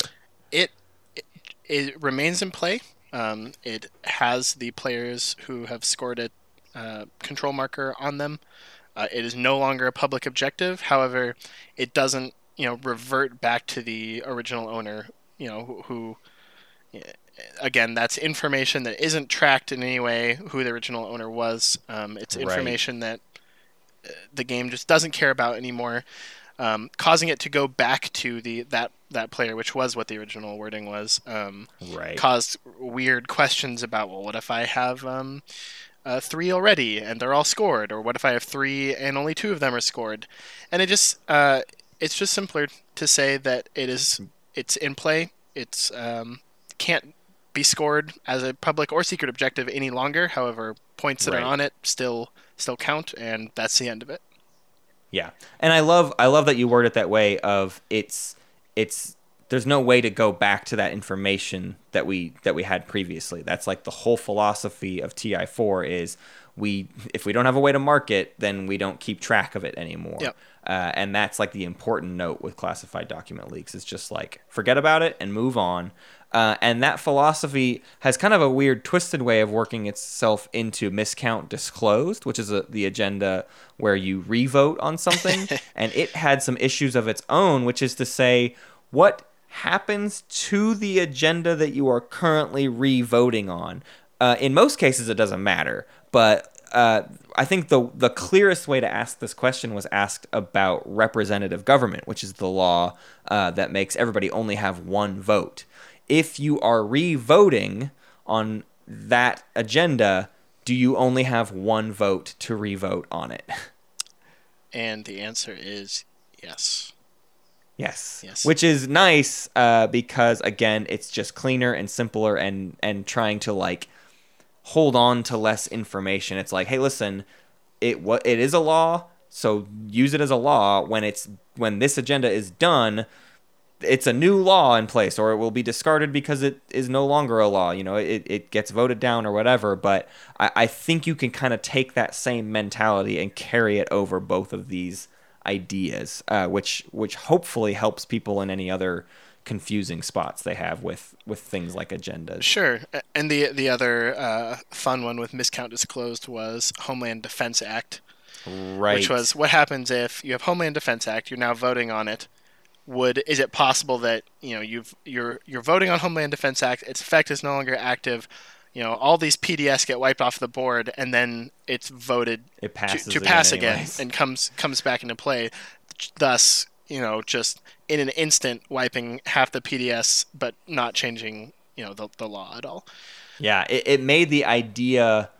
it, it it remains in play. Um, it has the players who have scored it uh, control marker on them. Uh, it is no longer a public objective. However, it doesn't you know revert back to the original owner. You know who. who Again, that's information that isn't tracked in any way who the original owner was. Um, it's Right. information that uh, the game just doesn't care about anymore, um, causing it to go back to the that that player, which was what the original wording was. Um, Right. caused weird questions about well, what if I have um, uh, three already and they're all scored, or what if I have three and only two of them are scored? And it just uh, it's just simpler to say that it is it's in play. It's um, can't be scored as a public or secret objective any longer. However, points that Right. are on it still still count, and that's the end of it. Yeah, and I love I love that you word it that way. Of it's it's there's no way to go back to that information that we that we had previously. That's like the whole philosophy of TI4 is we if we don't have a way to mark it, then we don't keep track of it anymore. Yep. Uh, and that's like the important note with classified document leaks. It's just like forget about it and move on. Uh, and that philosophy has kind of a weird, twisted way of working itself into miscount disclosed, which is a, the agenda where you revote on something. and it had some issues of its own, which is to say, what happens to the agenda that you are currently revoting on? Uh, in most cases, it doesn't matter, but uh, I think the the clearest way to ask this question was asked about representative government, which is the law uh, that makes everybody only have one vote. If you are re-voting on that agenda, do you only have one vote to re-vote on it? And the answer is yes. Yes. Yes. Which is nice uh, because again, it's just cleaner and simpler and and trying to like hold on to less information. It's like, hey, listen, it what it is a law, so use it as a law. When it's when this agenda is done, it's a new law in place, or it will be discarded because it is no longer a law. You know, it, it gets voted down or whatever. But I, I think you can kind of take that same mentality and carry it over both of these ideas, uh, which which hopefully helps people in any other confusing spots they have with with things like agendas. Sure. And the the other uh, fun one with miscount disclosed was Homeland Defense Act, Right. which was what happens if you have Homeland Defense Act, you're now voting on it. Would is it possible that you know you've you're you're voting on Homeland Defense Act, its effect is no longer active, you know all these PDS get wiped off the board, and then it's voted it to, passes to pass again anyways. and comes comes back into play, thus you know just in an instant wiping half the PDS, but not changing you know the, the law at all. Yeah, it, it made the idea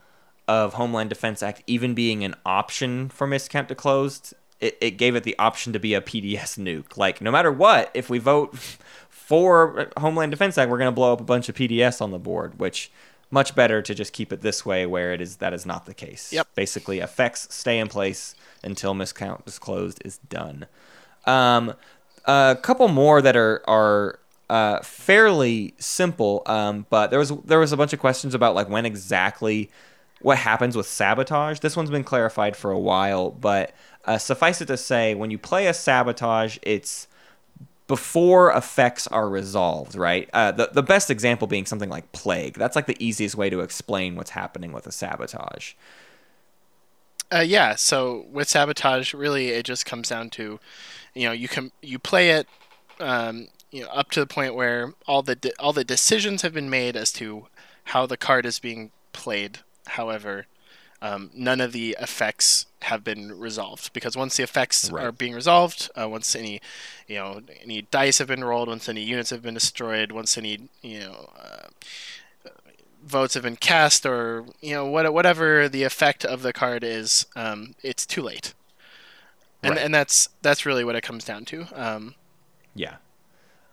of Homeland Defense Act even being an option for miscount disclosed it, it gave it the option to be a PDS nuke. Like no matter what, if we vote for Homeland Defense Act, we're going to blow up a bunch of PDS on the board, which much better to just keep it this way where it is that is not the case. Yep. Basically, effects stay in place until miscount disclosed is done. Um, a couple more that are are uh, fairly simple, um, but there was there was a bunch of questions about like when exactly what happens with sabotage. This one's been clarified for a while, but uh, suffice it to say, when you play a sabotage, it's before effects are resolved, right? Uh, the, the best example being something like plague. That's like the easiest way to explain what's happening with a sabotage. Uh, yeah. So with sabotage, really, it just comes down to, you know, you can you play it, um, you know, up to the point where all the de- all the decisions have been made as to how the card is being played. However, um, none of the effects have been resolved because once the effects Right. are being resolved, uh, once any, you know, any dice have been rolled, once any units have been destroyed, once any, you know. Uh, votes have been cast or you know what, whatever the effect of the card is um, it's too late and, Right. and that's that's really what it comes down to um, Yeah.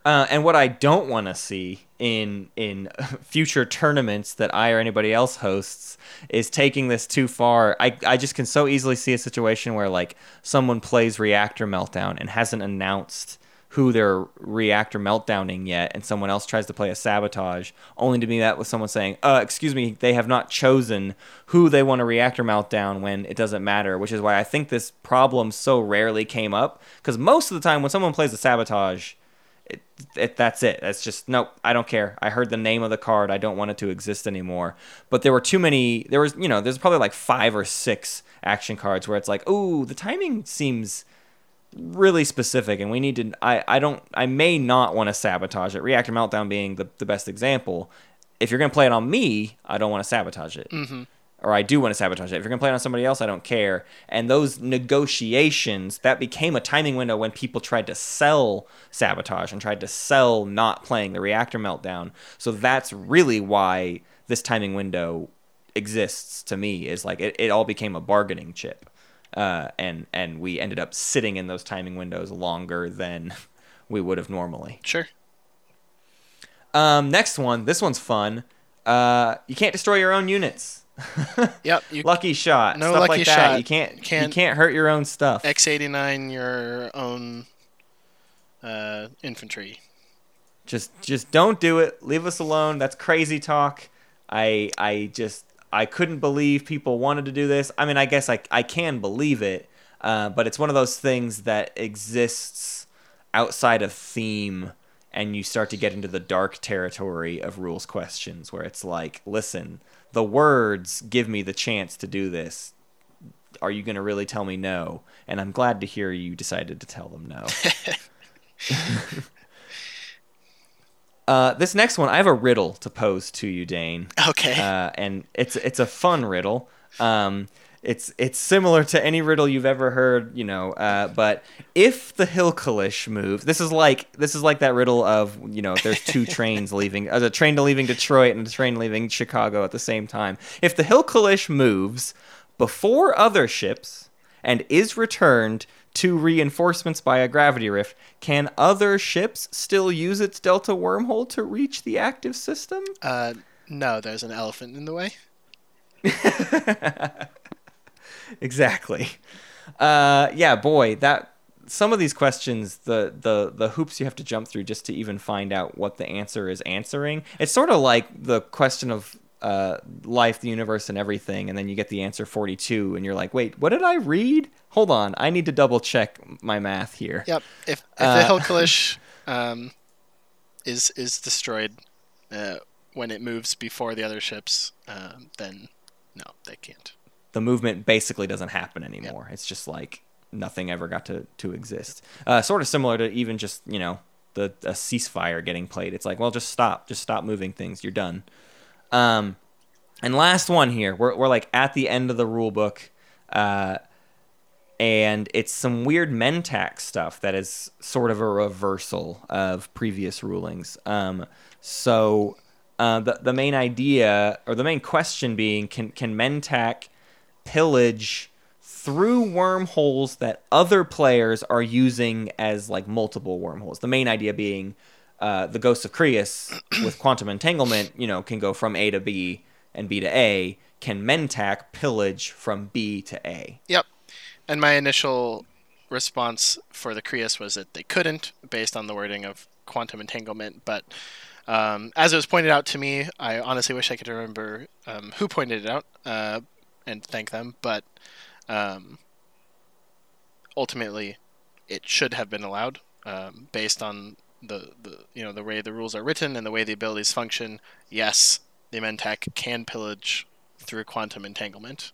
Uh, and what I don't want to see in in future tournaments that I or anybody else hosts is taking this too far. I, I just can so easily see a situation where like someone plays Reactor Meltdown and hasn't announced who they're reactor meltdowning yet, and someone else tries to play a sabotage, only to be met with someone saying, "Uh, excuse me, they have not chosen who they want to reactor meltdown when it doesn't matter." Which is why I think this problem so rarely came up because most of the time when someone plays a sabotage, it, it, that's it. That's just nope. I don't care. I heard the name of the card. I don't want it to exist anymore. But there were too many. There was you know there's probably like five or six action cards where it's like, ooh, the timing seems really specific, and we need to. I I don't. I may not want to sabotage it. Reactor meltdown being the the best example. If you're gonna play it on me, I don't want to sabotage it. Mm-hmm. Or I do want to sabotage it. If you're gonna play it on somebody else, I don't care. And those negotiations that became a timing window when people tried to sell sabotage and tried to sell not playing the reactor meltdown. So that's really why this timing window exists to me. Is like it, it all became a bargaining chip, uh, and and we ended up sitting in those timing windows longer than we would have normally. sure Um, next one. This one's fun. Uh, you can't destroy your own units. yep you lucky shot. No stuff lucky like that. shot. You can't, You Can't- can't hurt your own stuff. x89 your own uh, infantry just just don't do it. Leave us alone. That's crazy talk. I I just I couldn't believe people wanted to do this. I mean, I guess I I can believe it, uh, but it's one of those things that exists outside of theme, and you start to get into the dark territory of rules questions, where it's like, listen, the words give me the chance to do this. Are you going to really tell me no? And I'm glad to hear you decided to tell them no. Uh, this next one, I have a riddle to pose to you, Dane, okay uh, and it's it's a fun riddle. Um, it's it's similar to any riddle you've ever heard, you know. Uh, but if the Hil Colish moves, this is like this is like that riddle of you know, if there's two trains leaving, uh, a train leaving Detroit and a train leaving Chicago at the same time. If the Hil Colish moves before other ships and is returned to reinforcements by a gravity rift, can other ships still use its delta wormhole to reach the active system? uh, no there's an elephant in the way exactly. Uh, yeah, boy, that some of these questions, the the the hoops you have to jump through just to even find out what the answer is answering. It's sort of like the question of uh, life, the universe, and everything, and then you get the answer forty-two, and you're like, wait, what did I read? Hold on, I need to double check my math here. yep if, if Uh, the Hil Colish um, is is destroyed uh, when it moves before the other ships um, then no they can't the movement basically doesn't happen anymore. It's just like nothing ever got to, to exist. Uh, sort of similar to even just, you know, the a ceasefire getting played. It's like, well, just stop. Just stop moving things. You're done. Um, and last one here. We're, we're like at the end of the rule book. Uh, and it's some weird Mentaks stuff that is sort of a reversal of previous rulings. Um, so uh, the the main idea or the main question being can can Mentak pillage through wormholes that other players are using as like multiple wormholes. The main idea being uh, the Ghost of Creuss with quantum entanglement, you know, can go from A to B and B to A. Can Mentak pillage from B to A? Yep. And my initial response for the Creuss was that they couldn't, based on the wording of quantum entanglement. But um, as it was pointed out to me, I honestly wish I could remember um, who pointed it out uh, and thank them. But um, ultimately, it should have been allowed um, based on the, the you know the way the rules are written and the way the abilities function. Yes, the Mentak can pillage through quantum entanglement.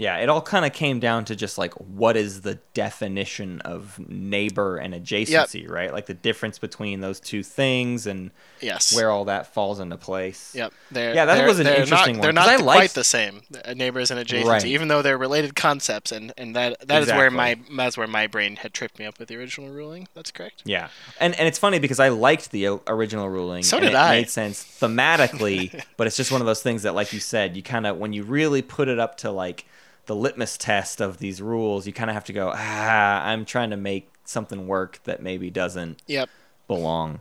Yeah, it all kind of came down to just like what is the definition of neighbor and adjacency, right? Like the difference between those two things and Yes. where all that falls into place. Yep. They're, Yeah, that they're- was an they're interesting not, one, They're not quite liked- the same, uh, neighbors and adjacency, Right. even though they're related concepts, and, and that that is where my that's where my brain had tripped me up with the original ruling. That's correct. Yeah, and and it's funny because I liked the original ruling. So did it I. Made sense thematically, but it's just one of those things that, like you said, you kind of when you really put it up to like the litmus test of these rules, you kind of have to go, ah, I'm trying to make something work that maybe doesn't Yep. belong.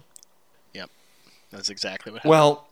Yep. That's exactly what happened. Well,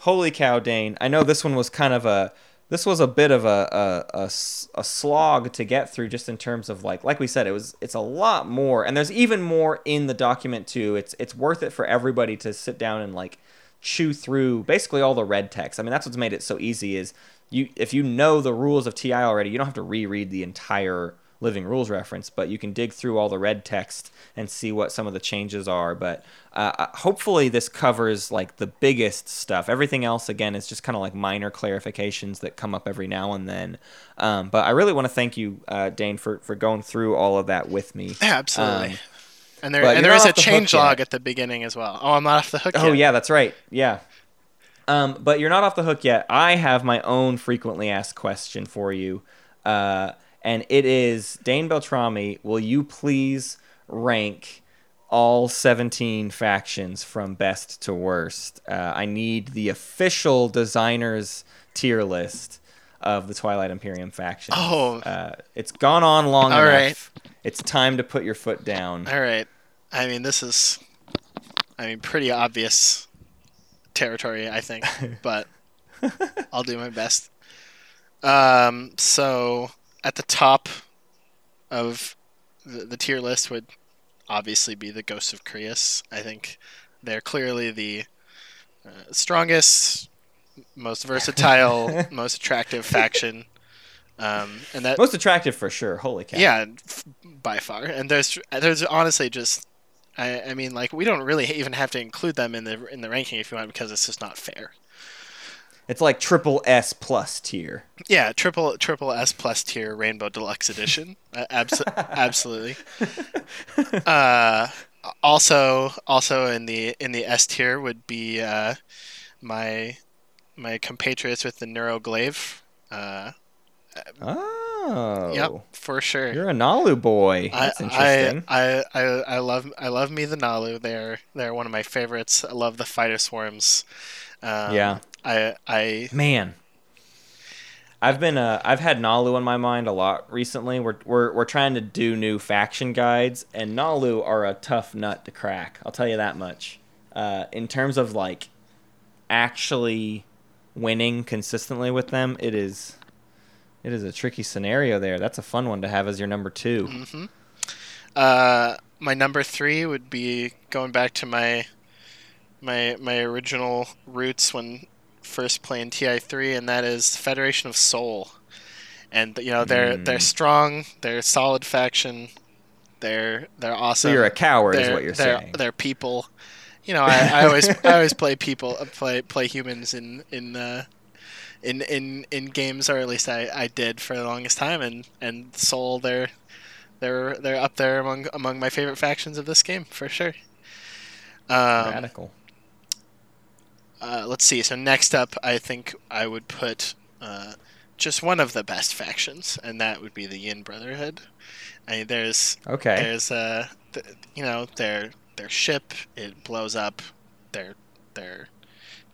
holy cow, Dane! I know this one was kind of a this was a bit of a, a, a, a, slog to get through, just in terms of like like we said, it was it's a lot more, and there's even more in the document too. It's it's worth it for everybody to sit down and like chew through basically all the red text. I mean, that's what's made it so easy is you if you know the rules of TI already, you don't have to reread the entire living rules reference, but you can dig through all the red text and see what some of the changes are. But uh, uh, hopefully, this covers like the biggest stuff. Everything else, again, is just kind of like minor clarifications that come up every now and then. Um, but I really want to thank you, uh, Dane, for for going through all of that with me. absolutely. um, and there and there is a the change yet. log at the beginning as well. Oh, I'm not off the hook Oh yet. yeah, that's right. Yeah. Um, but you're not off the hook yet. I have my own frequently asked question for you, uh, and it is Dane Beltrami. Will you please rank all 17 factions from best to worst? Uh, I need the official designers tier list of the Twilight Imperium factions. Oh. uh, it's gone on long All enough. right. It's time to put your foot down. All right. I mean, this is, I mean, pretty obvious territory, I think, but I'll do my best. Um, so at the top of the, the tier list would obviously be the Ghosts of Creuss. I think they're clearly the uh, strongest, most versatile, most attractive faction. Um, and that Most attractive for sure. Holy cow. yeah, f- by far. And there's there's honestly just I, I mean like we don't really even have to include them in the in the ranking if you want because it's just not fair. It's like triple S plus tier. Yeah, triple triple S plus tier Rainbow Deluxe Edition. Uh, abso- absolutely. Uh, also also in the in the S tier would be uh, my my compatriots with the Neuroglaive. Uh, Oh. Yep, for sure. You're a Naalu boy. I, That's interesting. I, I, I, I love I love me the Naalu. They're they're one of my favorites. I love the fighter swarms. Um, Yeah. I I Man. I've been uh I've had Naalu on my mind a lot recently. We're we're we're trying to do new faction guides and Naalu are a tough nut to crack. I'll tell you that much. Uh in terms of like actually winning consistently with them, it is it is a tricky scenario there. That's a fun one to have as your number 2. Mm-hmm. uh my number three would be going back to my my my original roots when first playing TI three, and that is Federation of Sol. And you know they're they're Mm. strong. They're a solid faction. They're they're awesome. So you're a coward is they're, what you're they're, saying. They're people. You know, I, I always I always play people uh, play play humans in in uh, in in in games, or at least I, I did for the longest time. And and Sol, they're they're they're up there among among my favorite factions of this game for sure. Um, Radical. uh, let's see. So next up, I think I would put uh, just one of the best factions, and that would be the Yin Brotherhood. I mean, there's Okay. there's uh, th- you know, their their ship it blows up. Their their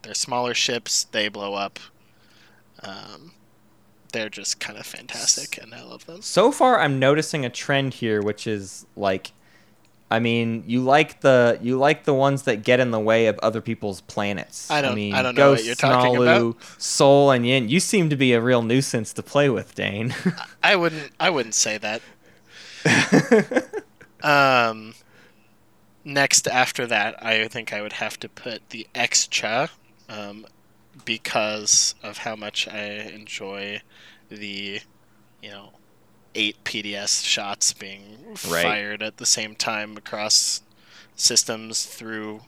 their smaller ships they blow up. Um, they're just kind of fantastic, and I love them. So far, I'm noticing a trend here, which is like, I mean, you like the you like the ones that get in the way of other people's planets. I don't- mean, I don't know what Ghost, you're talking Naalu, about. Sol, and Yin. You seem to be a real nuisance to play with, Dane. I wouldn't. I wouldn't say that. um, next after that, I think I would have to put the Xxcha, um, because of how much I enjoy the, you know, eight PDS shots being Right. fired at the same time across systems through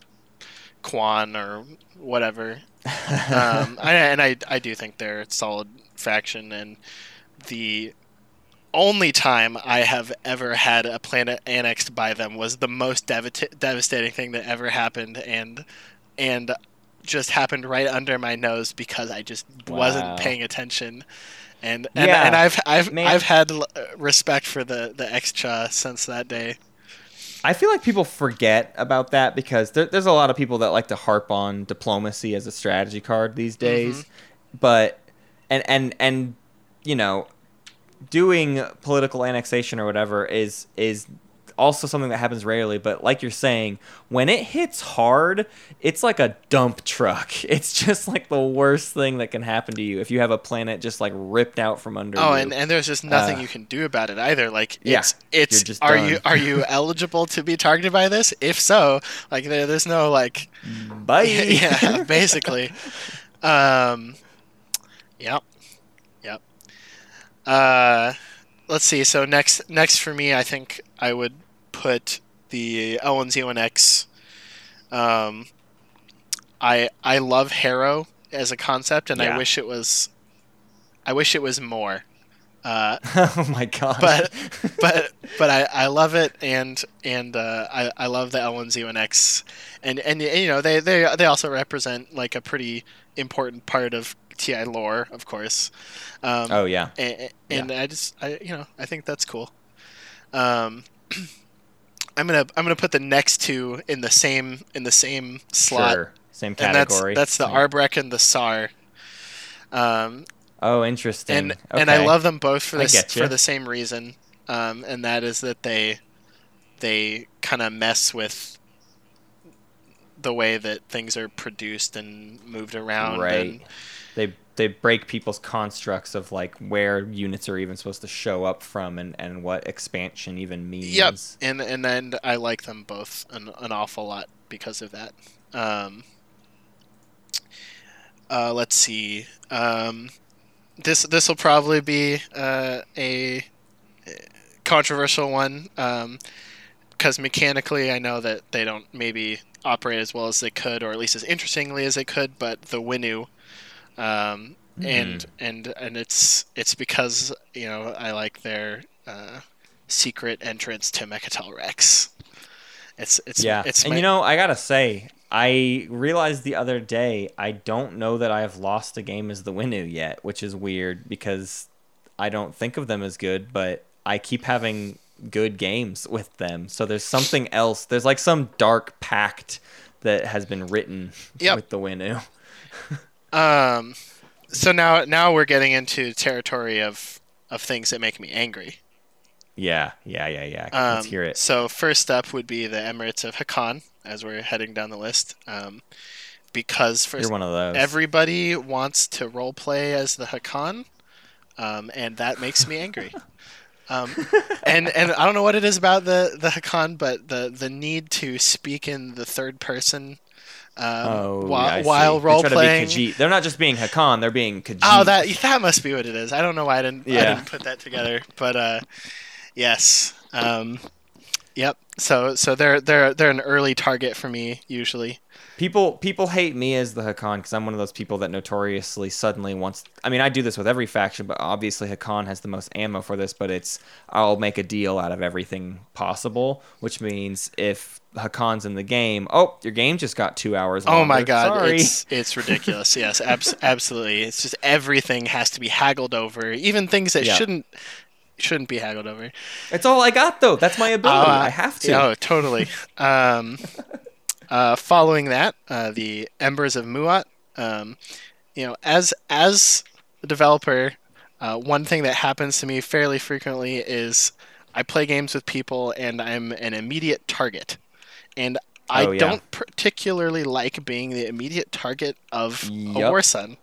Quann or whatever. um, I, and I, I do think they're a solid faction, and the only time I have ever had a planet annexed by them was the most devastating thing that ever happened, and and just happened right under my nose because I just Wow. wasn't paying attention. And and, Yeah, and I've I've man. I've had uh, respect for the the Xxcha since that day. I feel like people forget about that because there, there's a lot of people that like to harp on diplomacy as a strategy card these days, but and and and you know, doing political annexation or whatever is is also something that happens rarely. But like you're saying, when it hits hard, it's like a dump truck. It's just like the worst thing that can happen to you if you have a planet just like ripped out from under Oh, you. and, and there's just nothing Uh, you can do about it either. Like Yeah, it's it's you're just are done. you are you eligible to be targeted by this? If so, like there, there's no like Bye. yeah, basically. Um, yep, yep. Uh, let's see. So next, next for me, I think I would put the L1Z1X. Um, I I love Harrow as a concept, and Yeah. I wish it was. I wish it was more. Uh, oh my god. but but but I, I love it and and uh, I, I love the L1Z1X and and you know they, they they also represent like a pretty important part of TI lore of course um, oh yeah. and, and I just I you know I think that's cool um, I'm gonna I'm gonna put the next two in the same in the same slot Sure. Same and that's category. that's the Arborec and the Saar um, Oh, interesting. and and I love them both for this for the same reason, um, and that is that they they kind of mess with the way that things are produced and moved around. Right. And, They they break people's constructs of like where units are even supposed to show up from and, and what expansion even means. yep. And and then I like them both an, an awful lot because of that. Um, uh, let's see. Um, this this will probably be uh, a controversial one because mechanically I know that they don't maybe operate as well as they could, or at least as interestingly as they could. But the Winnu, um, and and and it's it's because you know I like their uh, secret entrance to Mecatol Rex. It's it's Yeah. It's and my- you know, I gotta say, I realized the other day I don't know that I have lost a game as the Winnu yet, which is weird because I don't think of them as good, but I keep having good games with them. So there's something else. There's like some dark pact that has been written Yep. with the Winnu. Um, so now now we're getting into territory of of things that make me angry. Yeah, yeah, yeah, yeah. Um, Let's hear it. So first up would be the Emirates of Hacan, as we're heading down the list, um, because first, You're one of those. everybody wants to role play as the Hacan, um, and that makes me angry. Um, and and I don't know what it is about the the Hacan, but the the need to speak in the third person um, Oh, while, yeah, while role be playing. They're not just being Hacan, they're being Khajiit. Oh, that that must be what it is. I don't know why I didn't I didn't put that together, but uh, yes, um, yep. So so they're they're they're an early target for me usually. People people hate me as the Hacan because I'm one of those people that notoriously suddenly wants. I mean, I do this with every faction, but obviously Hacan has the most ammo for this. But it's I'll make a deal out of everything possible, which means if Hacan's in the game, oh, your game just got two hours. Oh my god, Sorry. it's it's ridiculous. yes, abs- absolutely. It's just everything has to be haggled over, even things that Yeah. shouldn't shouldn't be haggled over. It's all I got though. That's my ability. Uh, I have to. Oh, totally. um, uh, following that, uh, the Embers of Muaat. Um, you know, as as the developer, uh, one thing that happens to me fairly frequently is I play games with people and I'm an immediate target, and I Oh, yeah. don't particularly like being the immediate target of a war sun.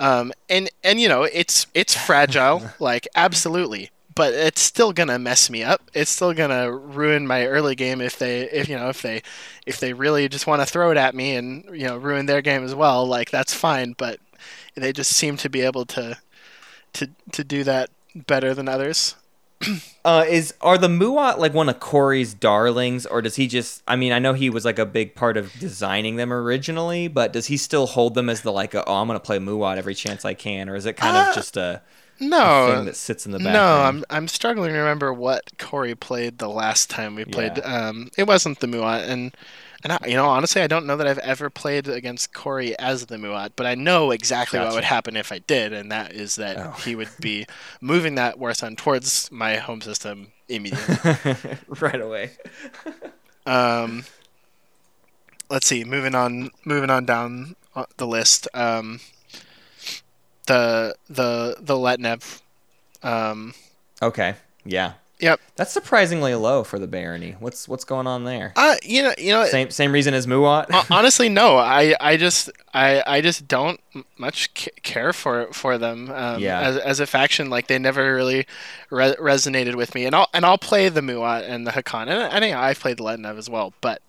Um, and and you know it's it's fragile, like absolutely, but it's still gonna mess me up. It's still gonna ruin my early game if they if you know if they if they really just want to throw it at me and you know ruin their game as well. Like that's fine, but they just seem to be able to to to do that better than others. Uh, is are the Muaat like one of Corey's darlings, or does he just? I mean, I know he was like a big part of designing them originally, but does he still hold them as the like, a, oh, I'm gonna play Muaat every chance I can, or is it kind Uh, of just a, a No, thing that sits in the back? no. I'm I'm struggling to remember what Corey played the last time we played. Yeah. Um, it wasn't the Muaat, and and I, you know honestly, I don't know that I've ever played against Corey as the Muaat, but I know exactly what would happen if I did, and that is that Oh. he would be moving that war sun towards my home system immediately. right away. Um, let's see. Moving on. Moving on down the list. Um, the the the Letnev. Um, Okay. Yeah. Yep. That's surprisingly low for the barony. What's what's going on there? uh, you know, you know. Same same reason as Muaat. Honestly, no. I, I just I, I just don't much care for for them. Um, Yeah. As, as a faction, like they never really re- resonated with me. And I'll and I'll play the Muaat and the Hakan, and I think I've played the Letnev as well. But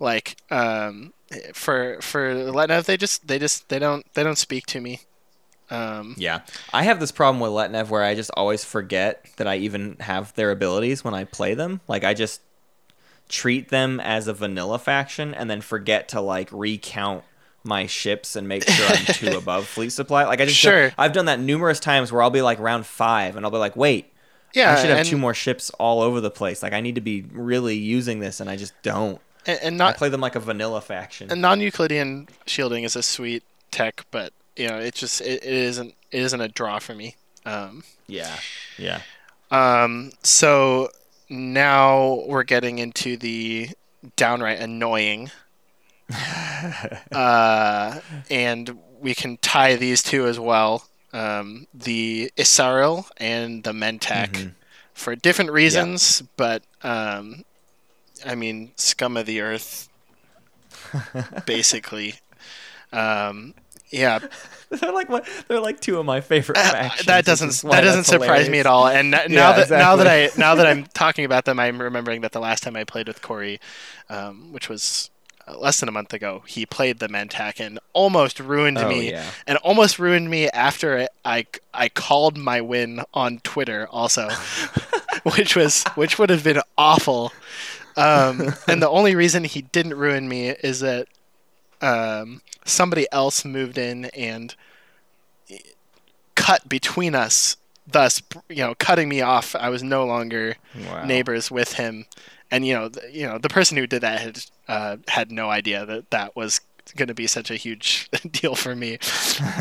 like um, for for the Letnev, they just they just they don't they don't speak to me. Um, Yeah. I have this problem with Letnev where I just always forget that I even have their abilities when I play them. Like I just treat them as a vanilla faction and then forget to like recount my ships and make sure I'm two above fleet supply. Like I just Sure. I've done that numerous times where I'll be like round 5 and I'll be like, "Wait, yeah, I should have and, two more ships all over the place. Like I need to be really using this and I just don't. and, and I not play them like a vanilla faction. and non-Euclidean shielding is a sweet tech, but you know it just it, it isn't it isn't a draw for me. Um, yeah. Yeah. Um, so now we're getting into the downright annoying. uh, and we can tie these two as well. Um, the Yssaril and the Mentak Mhm. for different reasons, but um, I mean, scum of the earth, basically. Um, yeah, they're like they're like two of my favorite uh, factions. that doesn't that doesn't surprise me at all. And now Yeah, that now that I now that I'm talking about them, I'm remembering that the last time I played with Corey, um, which was uh, less than a month ago, he played the Mentak and almost ruined Oh, me, yeah. and almost ruined me after I I called my win on Twitter also, which was which would have been awful. Um, and the only reason he didn't ruin me is that um, somebody else moved in and cut between us, thus you know cutting me off. I was no longer Wow. neighbors with him, and you know the, you know the person who did that had uh, had no idea that that was going to be such a huge deal for me,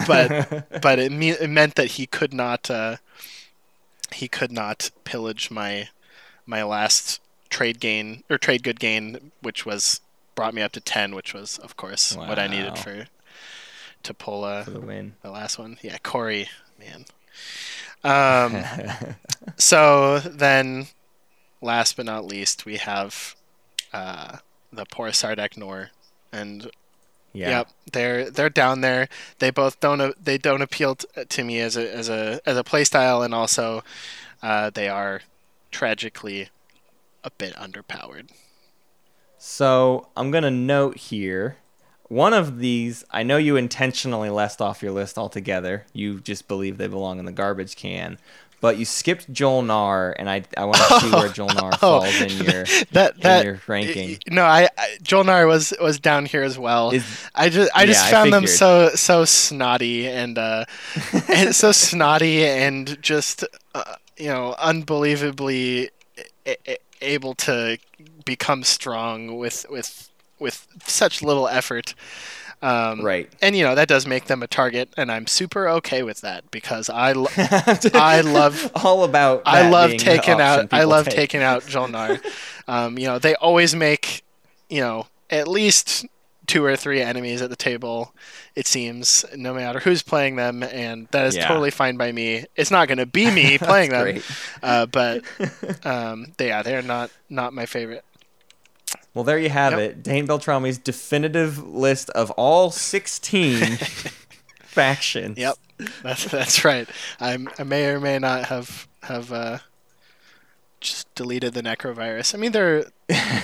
but but it, me- it meant that he could not uh, he could not pillage my my last trade gain or trade good gain, which was brought me up to ten, which was of course what I needed for to pull uh, for the win. the last one. Yeah, Corey, man. Um, so then, last but not least, we have uh, the poor Sardakk N'orr, and yeah. yep, they're they're down there. They both don't they don't appeal t- to me as a as a as a playstyle, and also uh, they are tragically a bit underpowered. So I'm gonna note here. One of these, I know you intentionally left off your list altogether. You just believe they belong in the garbage can. But you skipped Jol-Nar, and I, I want to see where Jol-Nar Oh, falls in your That in your ranking. no, I, I Jol-Nar was was down here as well. Is- I just I just Yeah, I found them so so snotty and uh and so snotty and just uh, you know unbelievably able to become strong with with with such little effort. Um, Right. And you know that does make them a target, and I'm super okay with that because I lo- I love all about. I love taking out. I love take. taking out Jol-Nar. um, you know, they always make you know at least two or three enemies at the table. It seems no matter who's playing them, and that is Yeah. totally fine by me. It's not going to be me playing them, uh, but um, they, yeah, they're not not my favorite. Well, there you have Yep. it. Dane Beltrami's definitive list of all 16 factions. Yep, that's that's right. I'm, I may or may not have have uh, just deleted the Nekro Virus. I mean, they're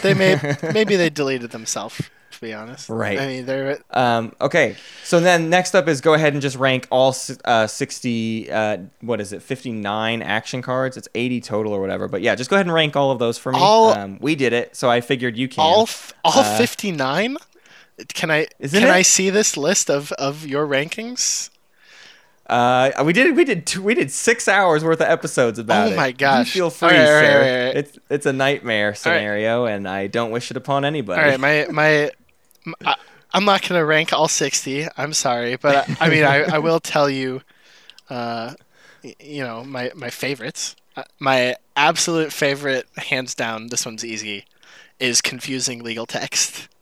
they may maybe they deleted themselves. To be honest, Right. I mean, they're Um, okay, so then next up is go ahead and just rank all uh, 60, uh, what is it, 59 action cards? It's 80 total or whatever. But yeah, just go ahead and rank all of those for me. All- um, we did it, so I figured you can. all f- all Uh, fifty nine. Can I Isn't can it? I see this list of, of your rankings? Uh, we did we did two, we did six hours worth of episodes about it. Oh it. my You gosh. feel free, right, sir. right, right. It's it's a nightmare scenario, and I don't wish it upon anybody. All right, my my, I, am not gonna rank all sixty. I'm sorry, but I, I mean I, I will tell you, uh, you know my my favorites. Uh, my absolute favorite, hands down. This one's easy. Is confusing legal text.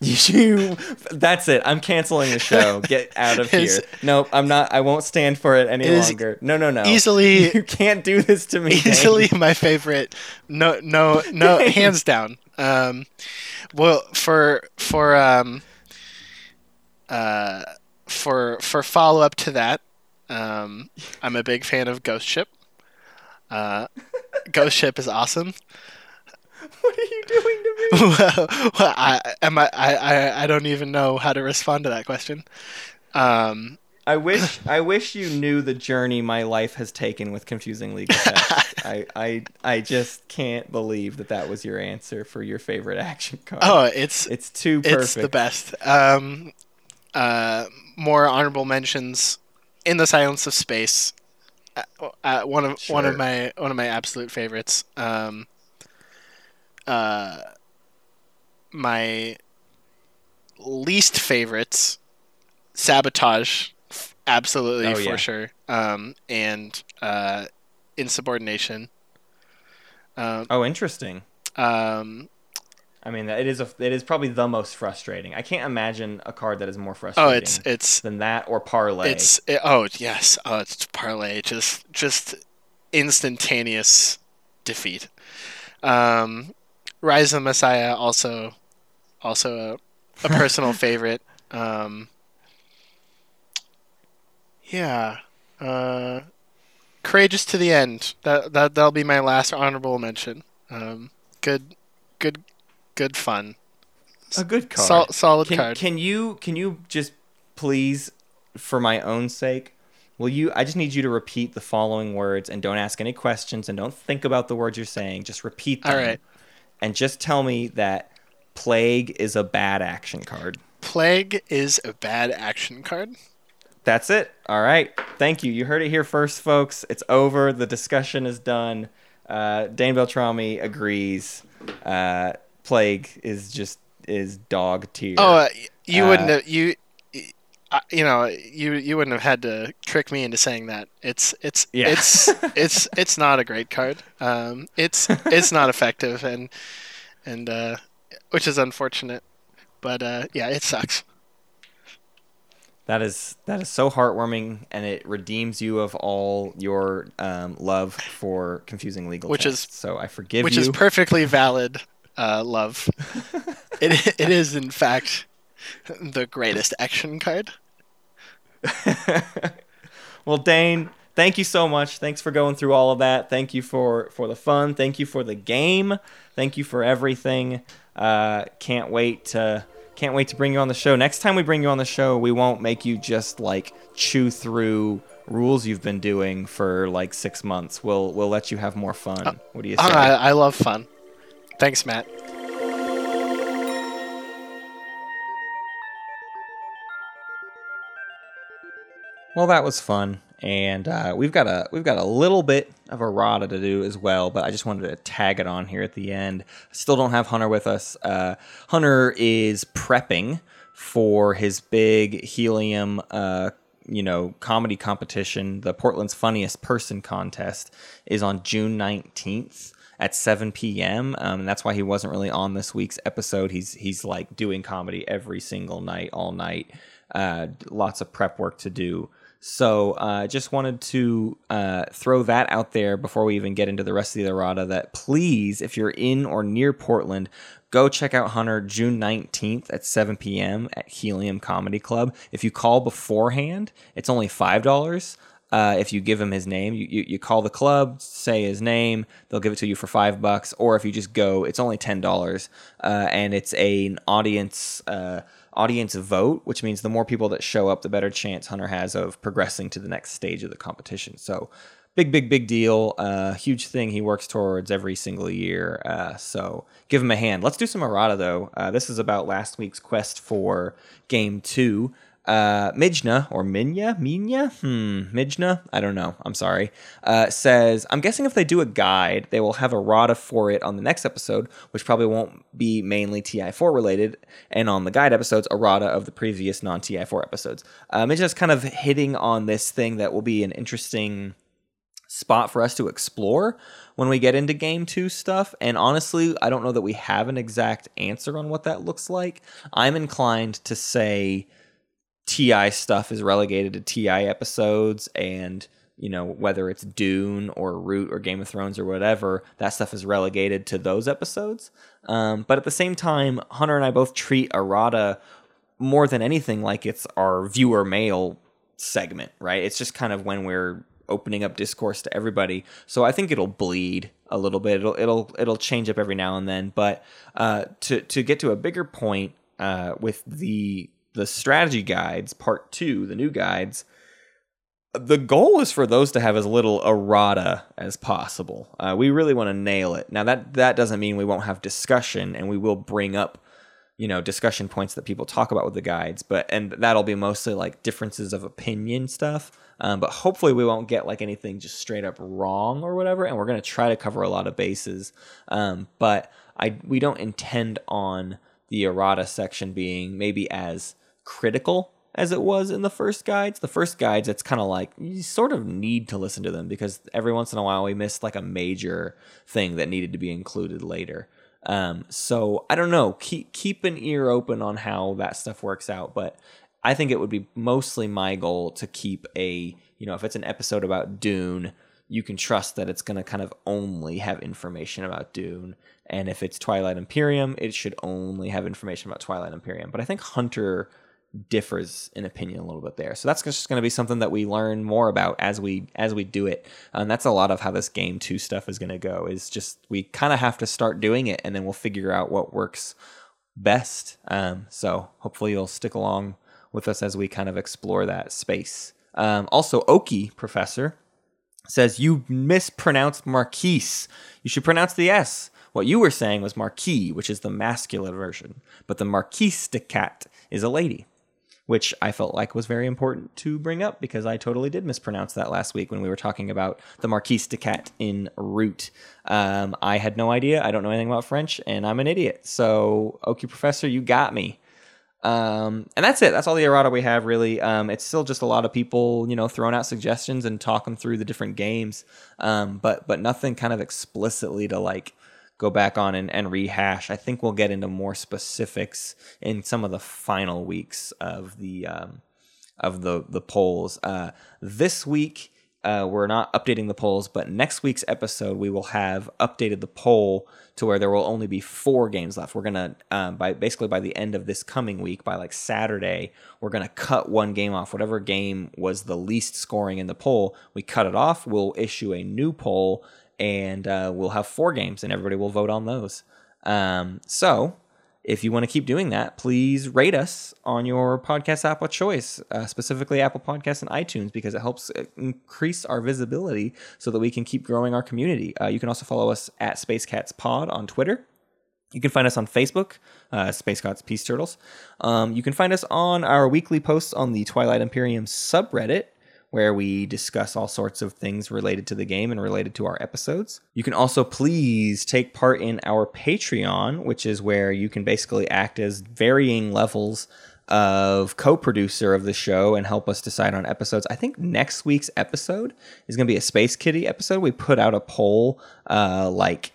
You, that's it. I'm canceling the show. Get out of here. Nope, I'm not. I won't stand for it any longer. No, no, no. easily- you can't do this to me. Dane. easily my favorite. No, no, no, hands down. Um, well, for for um, uh, for for follow up to that, um, I'm a big fan of Ghost Ship. Uh, Ghost Ship is awesome. What are you doing to me? well, I, am I, I, I don't even know how to respond to that question. Um, I wish I wish you knew the journey my life has taken with confusing legal text. I, I I just can't believe that that was your answer for your favorite action card. oh, it's it's too perfect. It's the best. Um, uh, more honorable mentions in the Silence of Space. Uh, uh, one of one of my one of my absolute favorites. Um, uh, my least favorites, sabotage, absolutely Oh, for yeah. sure. Um, and uh, insubordination. Um, Oh, interesting. um, I mean, it is a, it is probably the most frustrating. I can't imagine a card that is more frustrating. oh, it's it's than that or parley. It's it, oh yes, oh it's parley, just just instantaneous defeat. Um, Rise of the Messiah also also a, a personal favorite. Um, yeah, uh, courageous to the end. That that that'll be my last honorable mention. Um, good, good, good fun. a good card. Sol- solid can, card. Can you can you just please, for my own sake, will you? I just need you to repeat the following words and don't ask any questions and don't think about the words you're saying. Just repeat them. All right. And just tell me that plague is a bad action card. Plague is a bad action card. That's it. All right. Thank you. You heard it here first, folks. It's over. The discussion is done. Uh, Dane Beltrami agrees. Uh, plague is just is dog tier. Oh, uh, you Uh, wouldn't have you. You know, you you wouldn't have had to trick me into saying that. It's it's Yeah. it's it's it's not a great card. Um, it's it's not effective and and uh, which is unfortunate. But uh, yeah, it sucks. That is that is so heartwarming, and it redeems you of all your um, love for confusing legal Which is- so I forgive which you. is perfectly valid. Uh, love. it it is in fact the greatest action card. well, Dane, thank you so much. Thanks for going through all of that. Thank you for for the fun. Thank you for the game. Thank you for everything. Uh, can't wait to can't wait to bring you on the show. Next time we bring you on the show, we won't make you just like chew through rules you've been doing for like six months. We'll we'll let you have more fun. what do you say? Uh, I, I love fun. Thanks, Matt. Well, that was fun, and uh, we've got a we've got a little bit of a errata to do as well. But I just wanted to tag it on here at the end. Still don't have Hunter with us. Uh, Hunter is prepping for his big helium, uh, you know, comedy competition. The Portland's Funniest Person contest is on June nineteenth at 7 p.m. Um, and that's why he wasn't really on this week's episode. He's he's like doing comedy every single night, all night. Uh, lots of prep work to do. So uh, just wanted to uh, throw that out there before we even get into the rest of the errata. That please, if you're in or near Portland, go check out Hunter June 19th at 7 p.m. at Helium Comedy Club. If you call beforehand, it's only five dollars. Uh, if you give him his name, you, you, you call the club, say his name, they'll give it to you for five bucks. Or if you just go, it's only ten dollars, uh, and it's a, an audience uh, audience vote, which means the more people that show up, the better chance Hunter has of progressing to the next stage of the competition. So, big, big, big deal. Uh, huge thing he works towards every single year. Uh, so, give him a hand. Let's do some errata though. Uh, this is about last week's quest for game two. Uh, Mijna or Minya, Minya, hmm, Mijna, I don't know. I'm sorry. Uh, says, I'm guessing if they do a guide, they will have errata for it on the next episode, which probably won't be mainly TI4 related, and on the guide episodes, errata of the previous non TI4 episodes. Uh, Mijna's kind of hitting on this thing that will be an interesting spot for us to explore when we get into game two stuff. And honestly, I don't know that we have an exact answer on what that looks like. I'm inclined to say TI stuff is relegated to TI episodes and you know whether it's Dune or Root or Game of Thrones or whatever that stuff is relegated to those episodes. Um, but at the same time Hunter and I both treat errata more than anything like it's our viewer mail segment right? It's just kind of when we're opening up discourse to everybody. So I think it'll bleed a little bit. It'll it'll it'll change up every now and then. But uh, to to get to a bigger point uh, with the the strategy guides, part two, the new guides, the goal is for those to have as little errata as possible. Uh, we really want to nail it. Now that that doesn't mean we won't have discussion, and we will bring up, you know, discussion points that people talk about with the guides. But and that'll be mostly like differences of opinion stuff. Um, but hopefully we won't get like anything just straight up wrong or whatever. And we're gonna try to cover a lot of bases. Um, but I we don't intend on the errata section being maybe as critical as it was in the first guides. The first guides, it's kind of like you sort of need to listen to them because every once in a while we missed like a major thing that needed to be included later. Um, so I don't know. Keep keep an ear open on how that stuff works out, but I think it would be mostly my goal to keep a you know if it's an episode about Dune, you can trust that it's going to kind of only have information about Dune. And if it's Twilight Imperium, it should only have information about Twilight Imperium. But I think Hunter differs in opinion a little bit there. So that's just going to be something that we learn more about as we as we do it. And that's a lot of how this game 2 stuff is going to go is just we kind of have to start doing it and then we'll figure out what works best. Um, so hopefully you'll stick along with us as we kind of explore that space. Um, also Oki professor says you mispronounced Marquise. You should pronounce the S. What you were saying was Marquis, which is the masculine version, but the Marquise de Cat is a lady which I felt like was very important to bring up because I totally did mispronounce that last week when we were talking about the Marquise de Cat in Root. Um, I had no idea. I don't know anything about French, and I'm an idiot. So, Oki Professor, you got me. Um, and that's it. That's all the errata we have, really. Um, it's still just a lot of people, you know, throwing out suggestions and talking through the different games, um, but but nothing kind of explicitly to like go back on and, and rehash. I think we'll get into more specifics in some of the final weeks of the um, of the the polls. Uh, this week uh, we're not updating the polls, but next week's episode we will have updated the poll to where there will only be four games left. We're gonna um, by basically by the end of this coming week, by like Saturday, we're gonna cut one game off. Whatever game was the least scoring in the poll, we cut it off. We'll issue a new poll and uh, we'll have four games, and everybody will vote on those. Um, so, if you want to keep doing that, please rate us on your podcast app of choice, uh, specifically Apple Podcasts and iTunes, because it helps uh, increase our visibility so that we can keep growing our community. Uh, you can also follow us at Space Cats Pod on Twitter. You can find us on Facebook, uh, Space Cats Peace Turtles. Um, you can find us on our weekly posts on the Twilight Imperium subreddit where we discuss all sorts of things related to the game and related to our episodes. You can also please take part in our Patreon, which is where you can basically act as varying levels of co-producer of the show and help us decide on episodes. I think next week's episode is going to be a Space Kitty episode. We put out a poll uh, like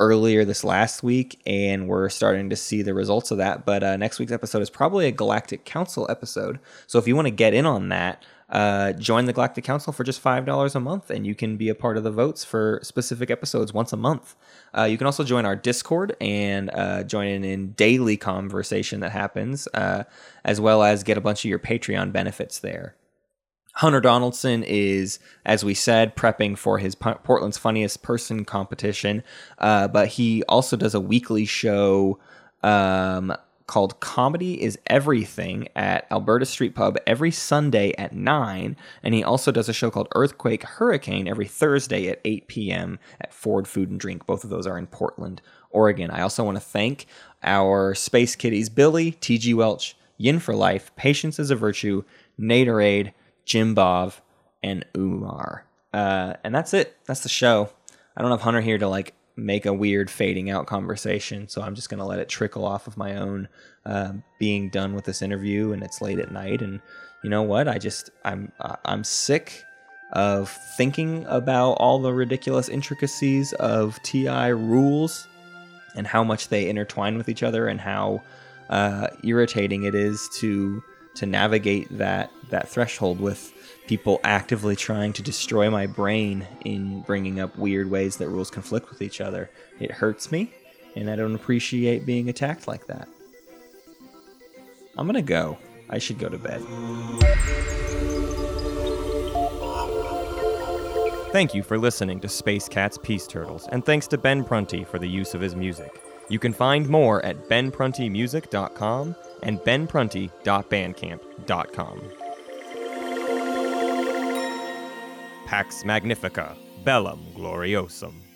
earlier this last week, and we're starting to see the results of that. But uh, next week's episode is probably a Galactic Council episode. So if you want to get in on that, uh, join the Galactic Council for just $5 a month, and you can be a part of the votes for specific episodes once a month. Uh, you can also join our Discord and uh, join in in daily conversation that happens, uh, as well as get a bunch of your Patreon benefits there. Hunter Donaldson is, as we said, prepping for his P- Portland's Funniest Person competition, uh, but he also does a weekly show um, called Comedy is Everything at Alberta Street Pub every Sunday at 9. And he also does a show called Earthquake Hurricane every Thursday at 8 p.m. at Ford Food and Drink. Both of those are in Portland, Oregon. I also want to thank our Space Kitties Billy, TG Welch, Yin for Life, Patience is a Virtue, Naderade, Jim Bov, and Umar. Uh, and that's it. That's the show. I don't have Hunter here to like make a weird fading out conversation, so I'm just gonna let it trickle off of my own uh, being done with this interview, and it's late at night, and you know what? I just I'm I'm sick of thinking about all the ridiculous intricacies of TI rules and how much they intertwine with each other, and how uh, irritating it is to to navigate that that threshold with people actively trying to destroy my brain in bringing up weird ways that rules conflict with each other. It hurts me, and I don't appreciate being attacked like that. I'm gonna go. I should go to bed. Thank you for listening to Space Cats Peace Turtles, and thanks to Ben Prunty for the use of his music. You can find more at benpruntymusic.com and benprunty.bandcamp.com. Pax Magnifica, Bellum Gloriosum.